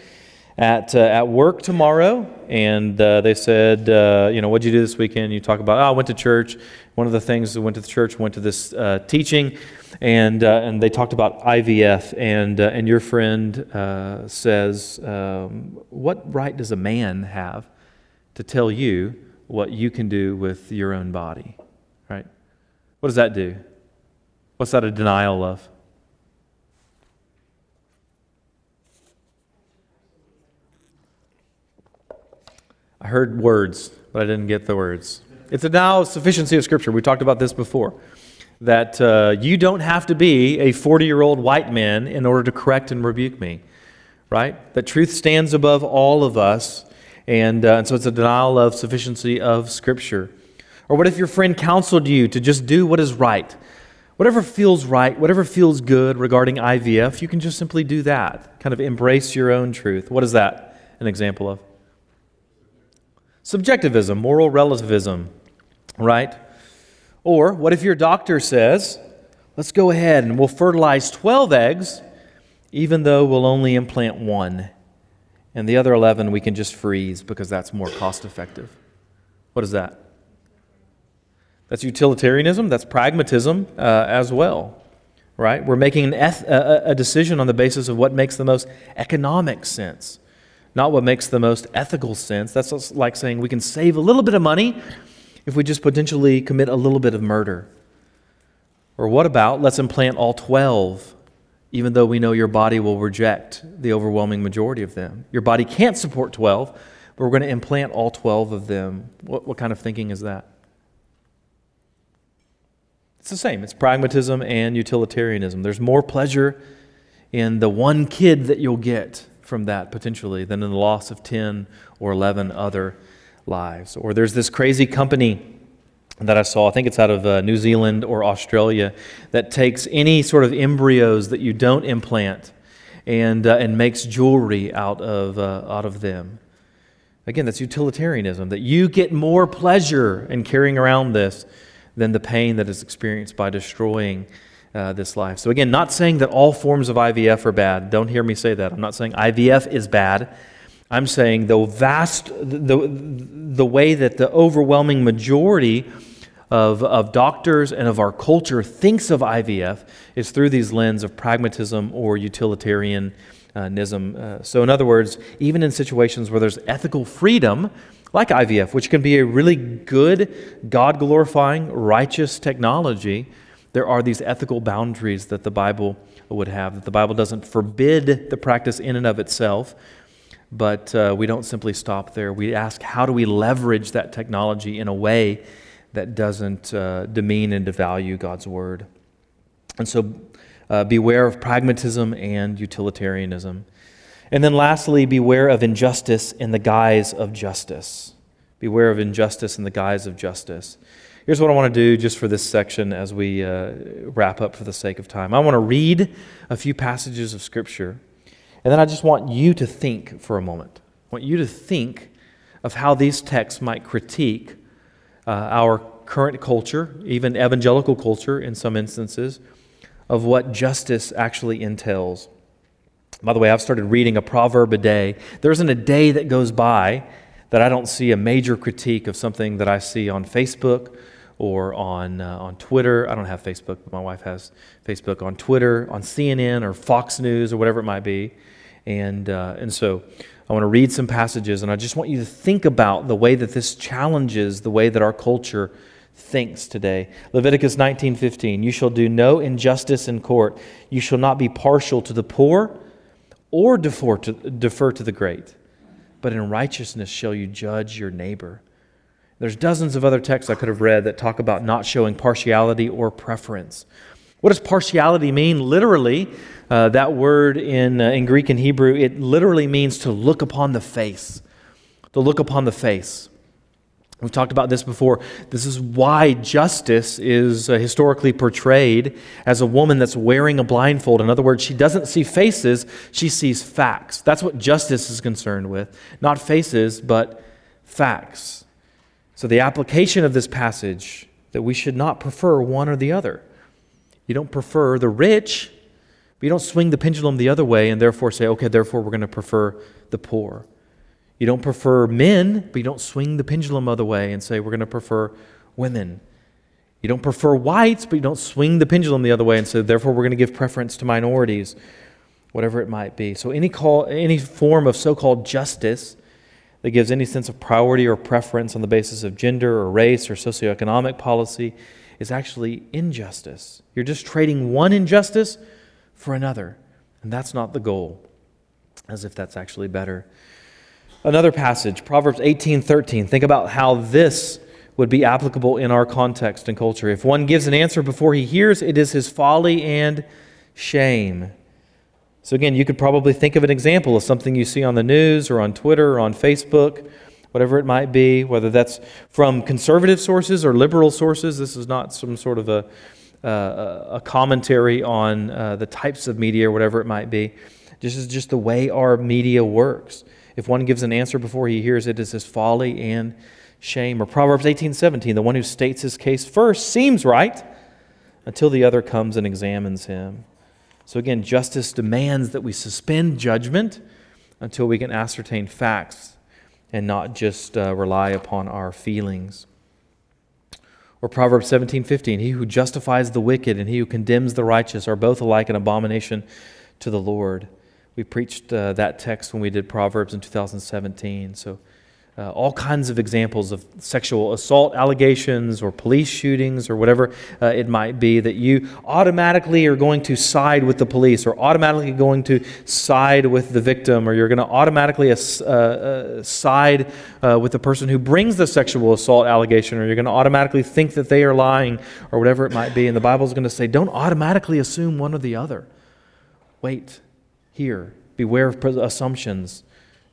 at, uh, at work tomorrow, and uh, they said, uh, you know, what'd you do this weekend? You talk about, oh, I went to church. One of the things, I went to the church, went to this uh, teaching, And, uh, and they talked about IVF, and, uh, and your friend says, um, What right does a man have to tell you what you can do with your own body? Right? What does that do? What's that a denial of? I heard words, but I didn't get the words. It's a now sufficiency of Scripture. We talked about this before. That uh, you don't have to be a 40 year old white man in order to correct and rebuke me, right? That truth stands above all of us, and, uh, and so it's a denial of sufficiency of Scripture. Or what if your friend counseled you to just do what is right? Whatever feels right, whatever feels good regarding IVF, you can just simply do that. Kind of embrace your own truth. What is that an example of? Subjectivism, moral relativism, right? Or what if your doctor says, let's go ahead and we'll fertilize 12 eggs, even though we'll only implant one, and the other 11 we can just freeze because that's more cost effective? What is that? That's utilitarianism, that's pragmatism uh, as well, right? We're making eth- a decision on the basis of what makes the most economic sense not what makes the most ethical sense. That's like saying we can save a little bit of money if we just potentially commit a little bit of murder. Or what about let's implant all 12, even though we know your body will reject the overwhelming majority of them? Your body can't support 12, but we're going to implant all 12 of them. What, what kind of thinking is that? It's the same. It's pragmatism and utilitarianism. There's more pleasure in the one kid that you'll get from that potentially than in the loss of 10 or 11 other lives. Or there's this crazy company that I saw, I think it's out of uh, New Zealand or Australia, that takes any sort of embryos that you don't implant and, uh, and makes jewelry out of, uh, out of them. Again, that's utilitarianism, that you get more pleasure in carrying around this than the pain that is experienced by destroying uh, this life. So, again, not saying that all forms of IVF are bad. Don't hear me say that. I'm not saying IVF is bad. I'm saying the vast, the, the way that the overwhelming majority of, of doctors and of our culture thinks of IVF is through these lens of pragmatism or utilitarianism. Uh, so, in other words, even in situations where there's ethical freedom, like IVF, which can be a really good, God glorifying, righteous technology, there are these ethical boundaries that the Bible would have, that the Bible doesn't forbid the practice in and of itself, but uh, we don't simply stop there. We ask, how do we leverage that technology in a way that doesn't uh, demean and devalue God's word? And so uh, beware of pragmatism and utilitarianism. And then lastly, beware of injustice in the guise of justice. Beware of injustice in the guise of justice. Here's what I want to do just for this section as we uh, wrap up for the sake of time. I want to read a few passages of Scripture, and then I just want you to think for a moment. I want you to think of how these texts might critique uh, our current culture, even evangelical culture in some instances, of what justice actually entails. By the way, I've started reading a proverb a day. There isn't a day that goes by that I don't see a major critique of something that I see on Facebook or on, uh, on Twitter. I don't have Facebook, but my wife has Facebook on Twitter, on CNN or Fox News or whatever it might be. And, uh, and so I want to read some passages, and I just want you to think about the way that this challenges the way that our culture thinks today. Leviticus 19:15, you shall do no injustice in court. You shall not be partial to the poor or defer to, defer to the great, but in righteousness shall you judge your neighbor. There's dozens of other texts I could have read that talk about not showing partiality or preference. What does partiality mean? Literally, uh, that word in, uh, in Greek and Hebrew, it literally means to look upon the face. To look upon the face. We've talked about this before. This is why justice is uh, historically portrayed as a woman that's wearing a blindfold. In other words, she doesn't see faces, she sees facts. That's what justice is concerned with. Not faces, but facts. So, the application of this passage that we should not prefer one or the other. You don't prefer the rich, but you don't swing the pendulum the other way and therefore say, okay, therefore we're going to prefer the poor. You don't prefer men, but you don't swing the pendulum the other way and say, we're going to prefer women. You don't prefer whites, but you don't swing the pendulum the other way and say, therefore, we're going to give preference to minorities, whatever it might be. So, any, call, any form of so called justice that gives any sense of priority or preference on the basis of gender or race or socioeconomic policy is actually injustice. You're just trading one injustice for another, and that's not the goal, as if that's actually better. Another passage, Proverbs 18:13. Think about how this would be applicable in our context and culture. If one gives an answer before he hears, it is his folly and shame. So, again, you could probably think of an example of something you see on the news or on Twitter or on Facebook, whatever it might be, whether that's from conservative sources or liberal sources. This is not some sort of a, uh, a commentary on uh, the types of media or whatever it might be. This is just the way our media works. If one gives an answer before he hears it, it is his folly and shame. Or Proverbs 18:17, the one who states his case first seems right until the other comes and examines him. So again, justice demands that we suspend judgment until we can ascertain facts and not just uh, rely upon our feelings. Or Proverbs 17:15, he who justifies the wicked and he who condemns the righteous are both alike an abomination to the Lord. We preached uh, that text when we did Proverbs in 2017. So uh, all kinds of examples of sexual assault allegations or police shootings or whatever uh, it might be that you automatically are going to side with the police or automatically going to side with the victim or you're going to automatically uh, uh side uh, with the person who brings the sexual assault allegation or you're going to automatically think that they are lying or whatever it might be. And the Bible is going to say, don't automatically assume one or the other. Wait, here, beware of assumptions.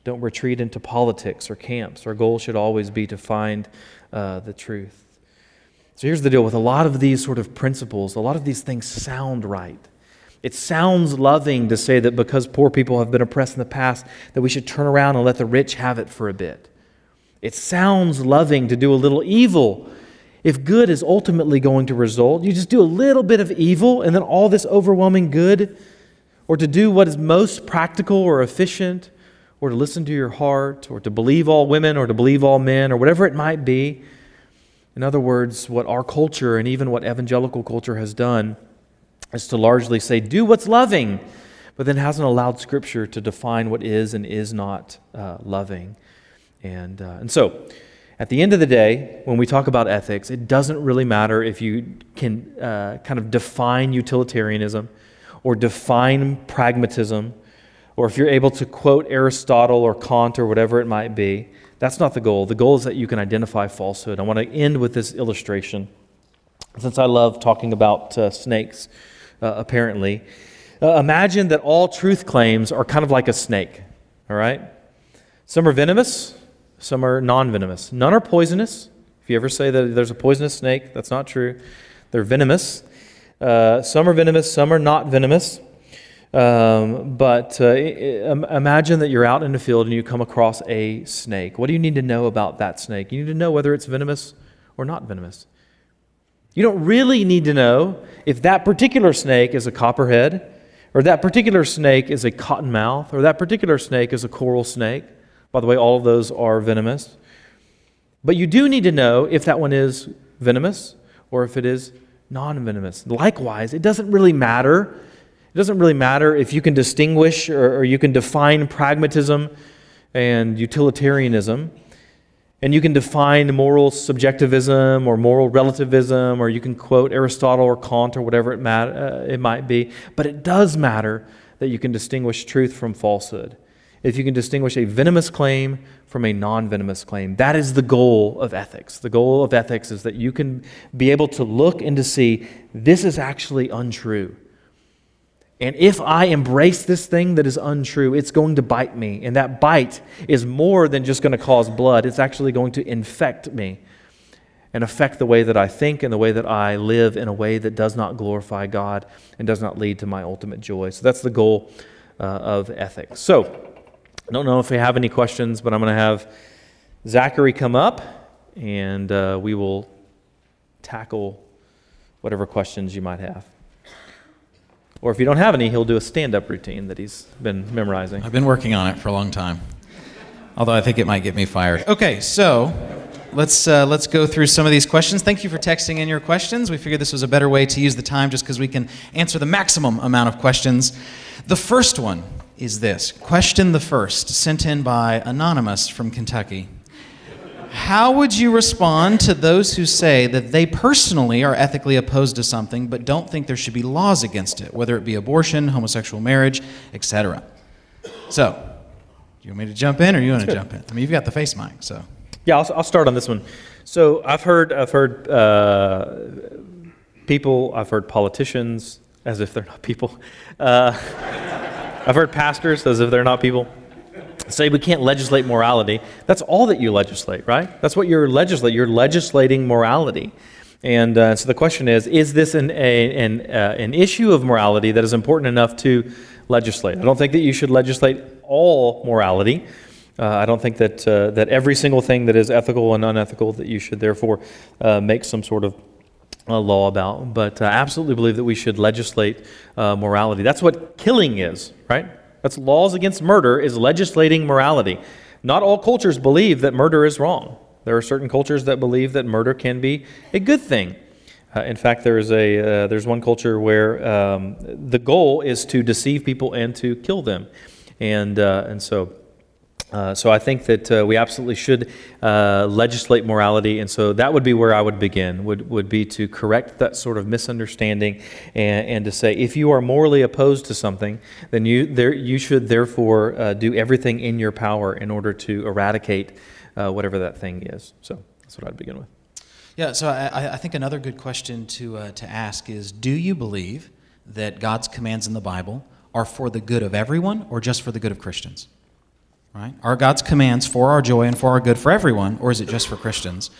Don't retreat into politics or camps. Our goal should always be to find uh, the truth. So here's the deal with a lot of these sort of principles, a lot of these things sound right. It sounds loving to say that because poor people have been oppressed in the past, that we should turn around and let the rich have it for a bit. It sounds loving to do a little evil. If good is ultimately going to result, you just do a little bit of evil and then all this overwhelming good, or to do what is most practical or efficient, or to listen to your heart, or to believe all women, or to believe all men, or whatever it might be. In other words, what our culture and even what evangelical culture has done is to largely say, do what's loving, but then hasn't allowed Scripture to define what is and is not uh, loving. And, uh, and so, at the end of the day, when we talk about ethics, it doesn't really matter if you can uh, kind of define utilitarianism or define pragmatism or if you're able to quote Aristotle or Kant or whatever it might be, that's not the goal. The goal is that you can identify falsehood. I want to end with this illustration. Since I love talking about uh, snakes, uh, apparently, uh, imagine that all truth claims are kind of like a snake, all right? Some are venomous, some are non venomous. None are poisonous. If you ever say that there's a poisonous snake, that's not true. They're venomous. Uh, some are venomous, some are not venomous. Um, but uh, imagine that you're out in the field and you come across a snake. What do you need to know about that snake? You need to know whether it's venomous or not venomous. You don't really need to know if that particular snake is a copperhead, or that particular snake is a cottonmouth, or that particular snake is a coral snake. By the way, all of those are venomous. But you do need to know if that one is venomous or if it is non venomous. Likewise, it doesn't really matter it doesn't really matter if you can distinguish or, or you can define pragmatism and utilitarianism, and you can define moral subjectivism or moral relativism, or you can quote Aristotle or Kant or whatever it, mat- uh, it might be. But it does matter that you can distinguish truth from falsehood. If you can distinguish a venomous claim from a non venomous claim, that is the goal of ethics. The goal of ethics is that you can be able to look and to see this is actually untrue. And if I embrace this thing that is untrue, it's going to bite me. And that bite is more than just going to cause blood, it's actually going to infect me and affect the way that I think and the way that I live in a way that does not glorify God and does not lead to my ultimate joy. So that's the goal uh, of ethics. So I don't know if we have any questions, but I'm going to have Zachary come up and uh, we will tackle whatever questions you might have. Or if you don't have any, he'll do a stand up routine that he's been memorizing. I've been working on it for a long time. Although I think it might get me fired. Okay, so let's uh, let's go through some of these questions. Thank you for texting in your questions. We figured this was a better way to use the time, just because we can answer the maximum amount of questions. The first one is this question: the first, sent in by anonymous from Kentucky. How would you respond to those who say that they personally are ethically opposed to something but don't think there should be laws against it, whether it be abortion, homosexual marriage, etc.? So, do you want me to jump in or you want to jump in? I mean, you've got the face mic, so. Yeah, I'll, I'll start on this one. So I've heard, I've heard uh, people, I've heard politicians, as if they're not people. Uh, I've heard pastors, as if they're not people say we can't legislate morality. That's all that you legislate, right? That's what you're legislating. You're legislating morality. And uh, so the question is is this an, a, an, uh, an issue of morality that is important enough to legislate? I don't think that you should legislate all morality. Uh, I don't think that, uh, that every single thing that is ethical and unethical that you should therefore uh, make some sort of uh, law about. But I absolutely believe that we should legislate morality. That's what killing is, right? That's laws against murder, is legislating morality. Not all cultures believe that murder is wrong. There are certain cultures that believe that murder can be a good thing. Uh, in fact, there is a uh, there's one culture where um, the goal is to deceive people and to kill them, and uh, and so uh, so I think that uh, we absolutely should uh, legislate morality, and so that would be where I would begin. Would would be to correct that sort of misunderstanding, and, and to say if you are morally opposed to something, then you there you should therefore uh, do everything in your power in order to eradicate uh, whatever that thing is. So that's what I'd begin with. Yeah. So I, I think another good question to to ask is: Do you believe that God's commands in the Bible are for the good of everyone, or just for the good of Christians? Right? Are God's commands for our joy and for our good for everyone, or is it just for Christians?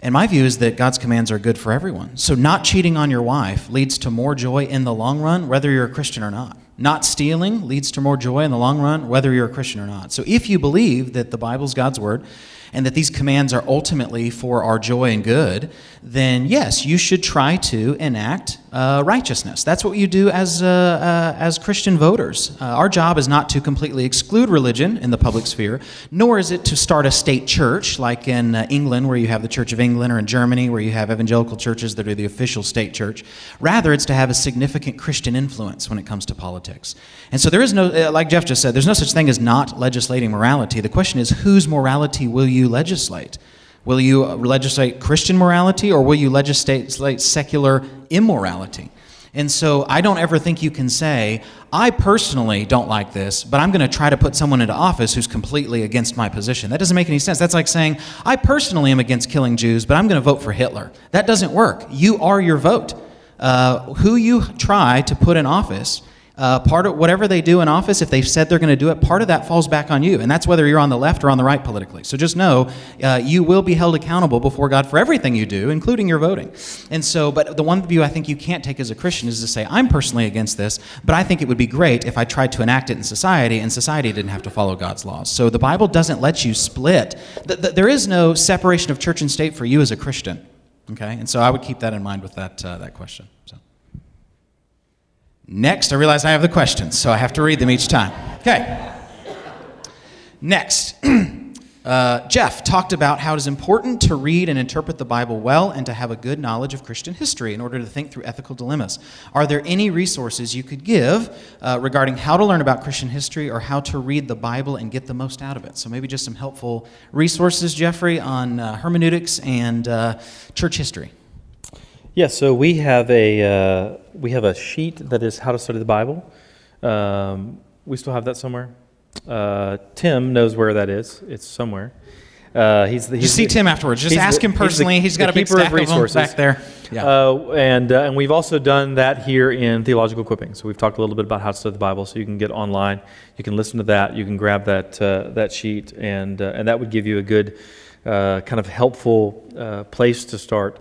And my view is that God's commands are good for everyone. So, not cheating on your wife leads to more joy in the long run, whether you're a Christian or not. Not stealing leads to more joy in the long run, whether you're a Christian or not. So, if you believe that the Bible's God's word and that these commands are ultimately for our joy and good, then yes, you should try to enact uh, righteousness. That's what you do as, uh, uh, as Christian voters. Uh, our job is not to completely exclude religion in the public sphere, nor is it to start a state church like in uh, England, where you have the Church of England, or in Germany, where you have evangelical churches that are the official state church. Rather, it's to have a significant Christian influence when it comes to politics. And so there is no, uh, like Jeff just said, there's no such thing as not legislating morality. The question is, whose morality will you legislate? Will you legislate Christian morality or will you legislate secular immorality? And so I don't ever think you can say, I personally don't like this, but I'm going to try to put someone into office who's completely against my position. That doesn't make any sense. That's like saying, I personally am against killing Jews, but I'm going to vote for Hitler. That doesn't work. You are your vote. Uh, who you try to put in office uh, part of whatever they do in office, if they've said they're going to do it, part of that falls back on you. And that's whether you're on the left or on the right politically. So just know uh, you will be held accountable before God for everything you do, including your voting. And so, but the one view I think you can't take as a Christian is to say, I'm personally against this, but I think it would be great if I tried to enact it in society and society didn't have to follow God's laws. So the Bible doesn't let you split. there is no separation of church and state for you as a Christian. Okay? And so I would keep that in mind with that, uh, that question. So. Next, I realize I have the questions, so I have to read them each time. Okay. Next, uh, Jeff talked about how it is important to read and interpret the Bible well and to have a good knowledge of Christian history in order to think through ethical dilemmas. Are there any resources you could give uh, regarding how to learn about Christian history or how to read the Bible and get the most out of it? So, maybe just some helpful resources, Jeffrey, on uh, hermeneutics and uh, church history. Yeah, so we have a uh, we have a sheet that is how to study the Bible. Um, we still have that somewhere. Uh, Tim knows where that is. It's somewhere. Uh, he's the, he's Just see the, Tim afterwards. Just ask him personally. He's, the, he's got a big stack of, resources back there. Yeah. Uh, and uh, and we've also done that here in theological equipping. So we've talked a little bit about how to study the Bible. So you can get online. You can listen to that. You can grab that uh, that sheet, and uh, and that would give you a good uh, kind of helpful place to start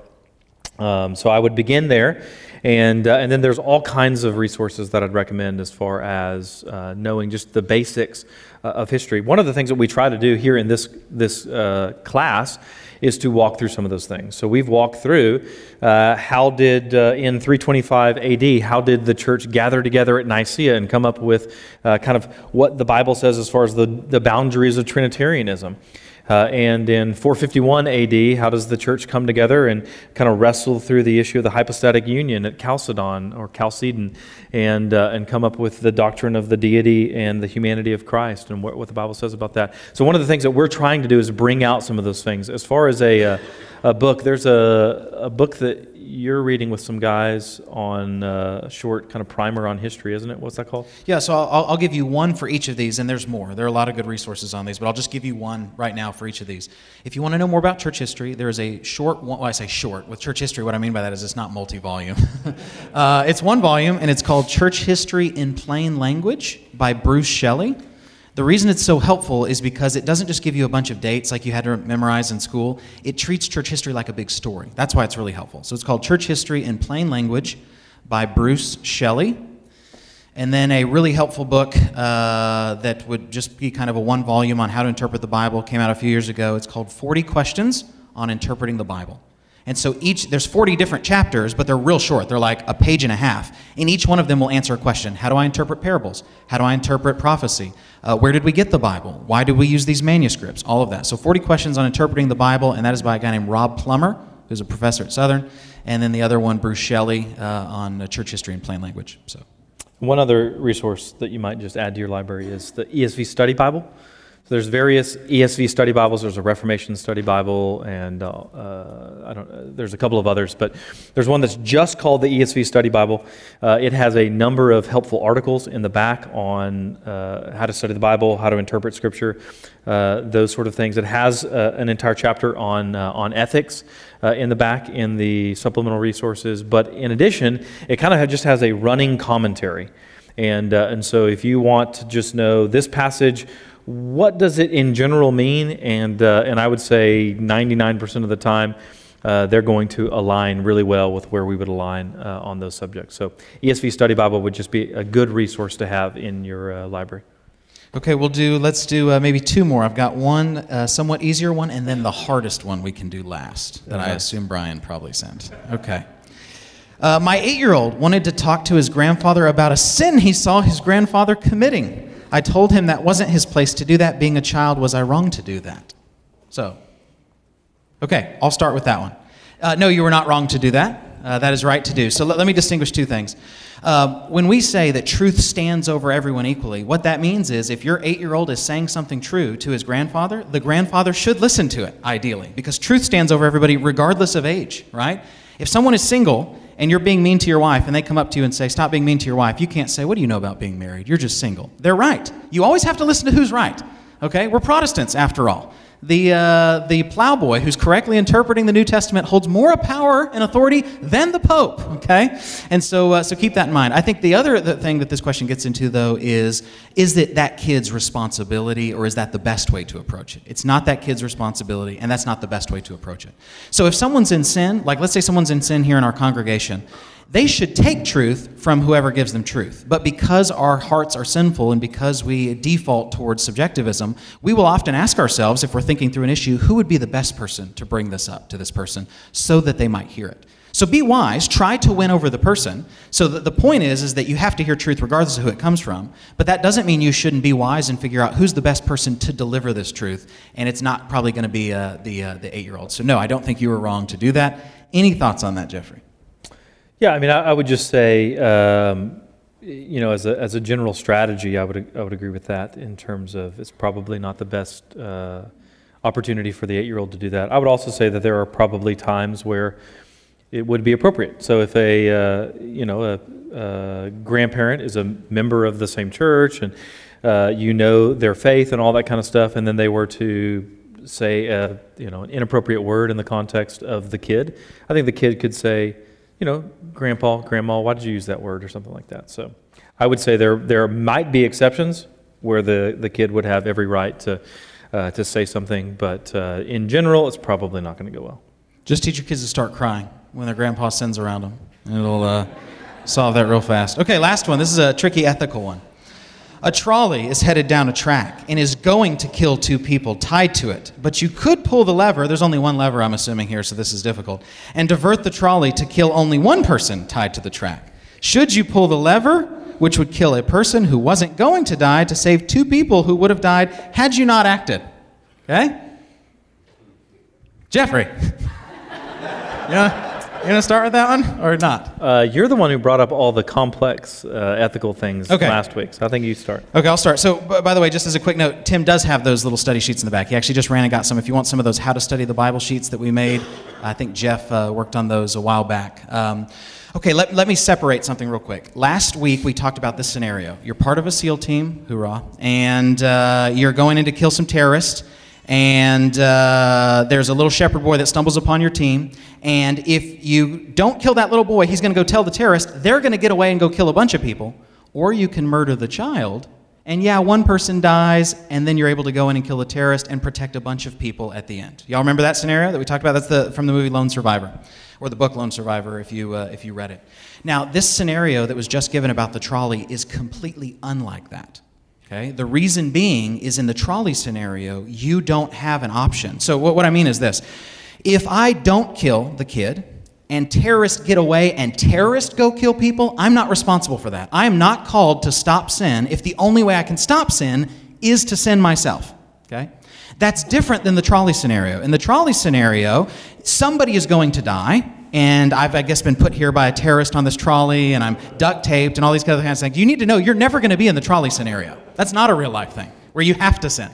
um, so I would begin there, and uh, and then there's all kinds of resources that I'd recommend as far as uh, knowing just the basics uh, of history. One of the things that we try to do here in this this uh, class is to walk through some of those things. So we've walked through uh, how did uh, in 325 AD how did the church gather together at Nicaea and come up with kind of what the Bible says as far as the the boundaries of Trinitarianism. Uh, and in 451 AD, how does the church come together and kind of wrestle through the issue of the hypostatic union at Chalcedon or Chalcedon and, uh, and come up with the doctrine of the deity and the humanity of Christ and what, what, the Bible says about that? So, one of the things that we're trying to do is bring out some of those things. As far as a, uh, a book, there's a, a book that you're reading with some guys on uh, a short kind of primer on history, isn't it? What's that called? Yeah, so I'll, I'll, give you one for each of these, and there's more. There are a lot of good resources on these, but I'll just give you one right now for each of these. If you want to know more about church history, there is a short, well, I say short. With church history, what I mean by that is it's not multi volume. uh, it's one volume, and it's called Church History in Plain Language by Bruce Shelley. The reason it's so helpful is because it doesn't just give you a bunch of dates like you had to memorize in school. It treats church history like a big story. That's why it's really helpful. So it's called Church History in Plain Language by Bruce Shelley. And then a really helpful book uh, that would just be kind of a one volume on how to interpret the Bible came out a few years ago. It's called 40 Questions on Interpreting the Bible. And so each there's 40 different chapters, but they're real short. They're like a page and a half. And each one of them will answer a question. How do I interpret parables? How do I interpret prophecy? Uh, where did we get the Bible? Why do we use these manuscripts? All of that. So 40 questions on interpreting the Bible, and that is by a guy named Rob Plummer, who's a professor at Southern. And then the other one, Bruce Shelley, uh, on uh, church history in plain language. So. One other resource that you might just add to your library is the ESV Study Bible. So there's various ESV study Bibles. There's a Reformation study Bible, and uh, uh, I don't. Uh, there's a couple of others, but there's one that's just called the ESV Study Bible. Uh, it has a number of helpful articles in the back on uh, how to study the Bible, how to interpret Scripture, uh, those sort of things. It has an entire chapter on on ethics in the back in the supplemental resources. But in addition, it kind of just has a running commentary. And, and so, if you want to just know this passage what does it in general mean? And, uh, and I would say 99% of the time, uh, they're going to align really well with where we would align uh, on those subjects. So, ESV Study Bible would just be a good resource to have in your uh, library. Okay, we'll do, let's do uh, maybe two more. I've got one uh, somewhat easier one, and then the hardest one we can do last that I assume Brian probably sent. Okay. Uh, my eight year old wanted to talk to his grandfather about a sin he saw his grandfather committing. I told him that wasn't his place to do that. Being a child, was I wrong to do that? So, okay, I'll start with that one. Uh, no, you were not wrong to do that. Uh, that is right to do. So let, let me distinguish two things. Uh, when we say that truth stands over everyone equally, what that means is if your eight year old is saying something true to his grandfather, the grandfather should listen to it, ideally, because truth stands over everybody regardless of age, right? If someone is single and you're being mean to your wife and they come up to you and say, Stop being mean to your wife, you can't say, What do you know about being married? You're just single. They're right. You always have to listen to who's right. Okay? We're Protestants, after all the, uh, the plowboy who's correctly interpreting the New Testament holds more power and authority than the Pope, okay? And so, uh, so keep that in mind. I think the other thing that this question gets into, though, is is it that kid's responsibility or is that the best way to approach it? It's not that kid's responsibility, and that's not the best way to approach it. So if someone's in sin, like let's say someone's in sin here in our congregation, they should take truth from whoever gives them truth. But because our hearts are sinful and because we default towards subjectivism, we will often ask ourselves, if we're thinking through an issue, who would be the best person to bring this up to this person so that they might hear it? So be wise, try to win over the person. So the point is is that you have to hear truth regardless of who it comes from. But that doesn't mean you shouldn't be wise and figure out who's the best person to deliver this truth. And it's not probably going to be uh, the uh, the eight year old. So no, I don't think you were wrong to do that. Any thoughts on that, Jeffrey? Yeah, I mean, I, I would just say, um, you know, as a, as a general strategy, I would, I would agree with that in terms of it's probably not the best uh, opportunity for the eight year old to do that. I would also say that there are probably times where it would be appropriate. So if a, uh, you know, a, a, grandparent is a member of the same church and uh, you know their faith and all that kind of stuff, and then they were to say, a, you know, an inappropriate word in the context of the kid, I think the kid could say, you know, grandpa, grandma, why did you use that word or something like that? So I would say there, there might be exceptions where the, the kid would have every right to, uh, to say something, but uh, in general, it's probably not going to go well. Just teach your kids to start crying when their grandpa sends around them. And it'll uh, solve that real fast. Okay, last one. This is a tricky ethical one. A trolley is headed down a track and is going to kill two people tied to it. But you could pull the lever, there's only one lever, I'm assuming here, so this is difficult, and divert the trolley to kill only one person tied to the track. Should you pull the lever, which would kill a person who wasn't going to die, to save two people who would have died had you not acted? Okay? Jeffrey. yeah. You want to start with that one or not? Uh, you're the one who brought up all the complex uh, ethical things Okay. last week, so I think you start. Okay, I'll start. So, b- by the way, just as a quick note, Tim does have those little study sheets in the back. He actually just ran and got some. If you want some of those how to study the Bible sheets that we made, I think Jeff uh, worked on those a while back. Um, okay, let, let me separate something real quick. Last week, we talked about this scenario. You're part of a SEAL team, hoorah, and uh, you're going in to kill some terrorists. And uh, there's a little shepherd boy that stumbles upon your team. And if you don't kill that little boy, he's going to go tell the terrorist. They're going to get away and go kill a bunch of people. Or you can murder the child. And yeah, one person dies, and then you're able to go in and kill a terrorist and protect a bunch of people at the end. Y'all remember that scenario that we talked about? That's the, from the movie Lone Survivor, or the book Lone Survivor, if you, uh, if you read it. Now, this scenario that was just given about the trolley is completely unlike that. Okay? The reason being is in the trolley scenario, you don't have an option. So, what, what I mean is this if I don't kill the kid, and terrorists get away and terrorists go kill people, I'm not responsible for that. I am not called to stop sin if the only way I can stop sin is to sin myself. Okay? That's different than the trolley scenario. In the trolley scenario, somebody is going to die, and I've, I guess, been put here by a terrorist on this trolley, and I'm duct taped and all these kinds of things. You need to know you're never going to be in the trolley scenario. That's not a real life thing where you have to sin.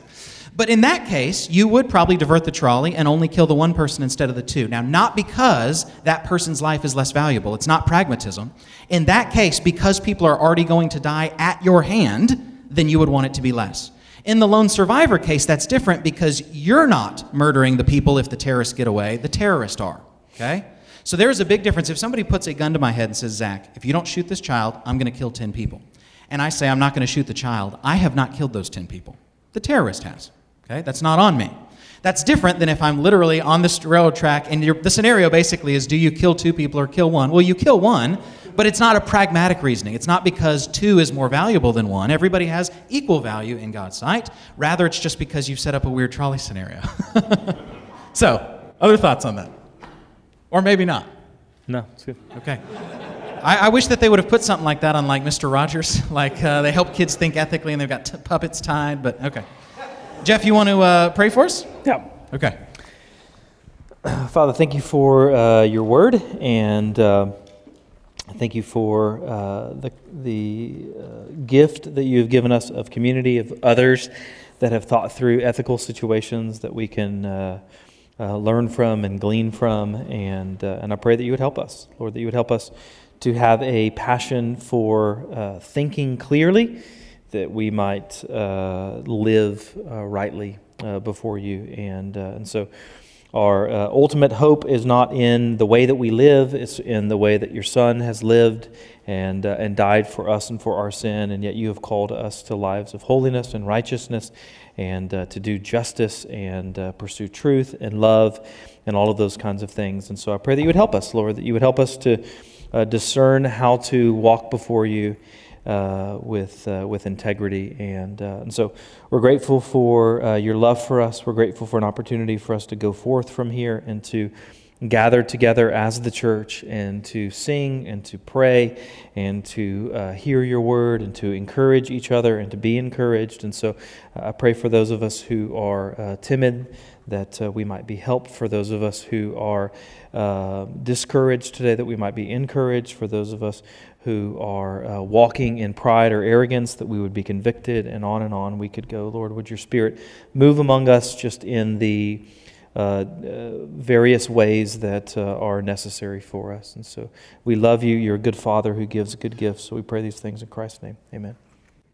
But in that case, you would probably divert the trolley and only kill the one person instead of the two. Now, not because that person's life is less valuable, it's not pragmatism. In that case, because people are already going to die at your hand, then you would want it to be less. In the lone survivor case, that's different because you're not murdering the people if the terrorists get away, the terrorists are. Okay? So there is a big difference. If somebody puts a gun to my head and says, Zach, if you don't shoot this child, I'm going to kill 10 people. And I say, I'm not going to shoot the child, I have not killed those 10 people. The terrorist has. Okay? That's not on me. That's different than if I'm literally on this railroad track and you're, the scenario basically is do you kill two people or kill one? Well, you kill one, but it's not a pragmatic reasoning. It's not because two is more valuable than one. Everybody has equal value in God's sight. Rather, it's just because you've set up a weird trolley scenario. so, other thoughts on that? Or maybe not. No, it's good. Okay. I, I wish that they would have put something like that on like Mr. Rogers. Like uh, they help kids think ethically and they've got t- puppets tied, but okay. Jeff, you want to uh, pray for us? Yeah. Okay. Father, thank you for uh, your word, and uh, thank you for uh, the, the uh, gift that you have given us of community, of others that have thought through ethical situations that we can uh, uh, learn from and glean from. And, uh, and I pray that you would help us, Lord, that you would help us to have a passion for uh, thinking clearly, that we might uh, live uh, rightly uh, before you. And, uh, and so our ultimate hope is not in the way that we live, it's in the way that your Son has lived and, and died for us and for our sin. And yet you have called us to lives of holiness and righteousness and uh, to do justice and uh, pursue truth and love and all of those kinds of things. And so I pray that you would help us, Lord, that you would help us to uh, discern how to walk before you uh, with, uh, with integrity. And, uh, and so we're grateful for uh, your love for us. We're grateful for an opportunity for us to go forth from here and to gather together as the church and to sing and to pray and to uh, hear your word and to encourage each other and to be encouraged. And so uh, I pray for those of us who are uh, timid that uh, we might be helped, for those of us who are uh, discouraged today, that we might be encouraged, for those of us who are uh, walking in pride or arrogance, that we would be convicted, and on and on we could go. Lord, would your Spirit move among us just in the uh, uh, various ways that uh, are necessary for us. And so we love you. You're a good Father who gives good gifts. So we pray these things in Christ's name. Amen.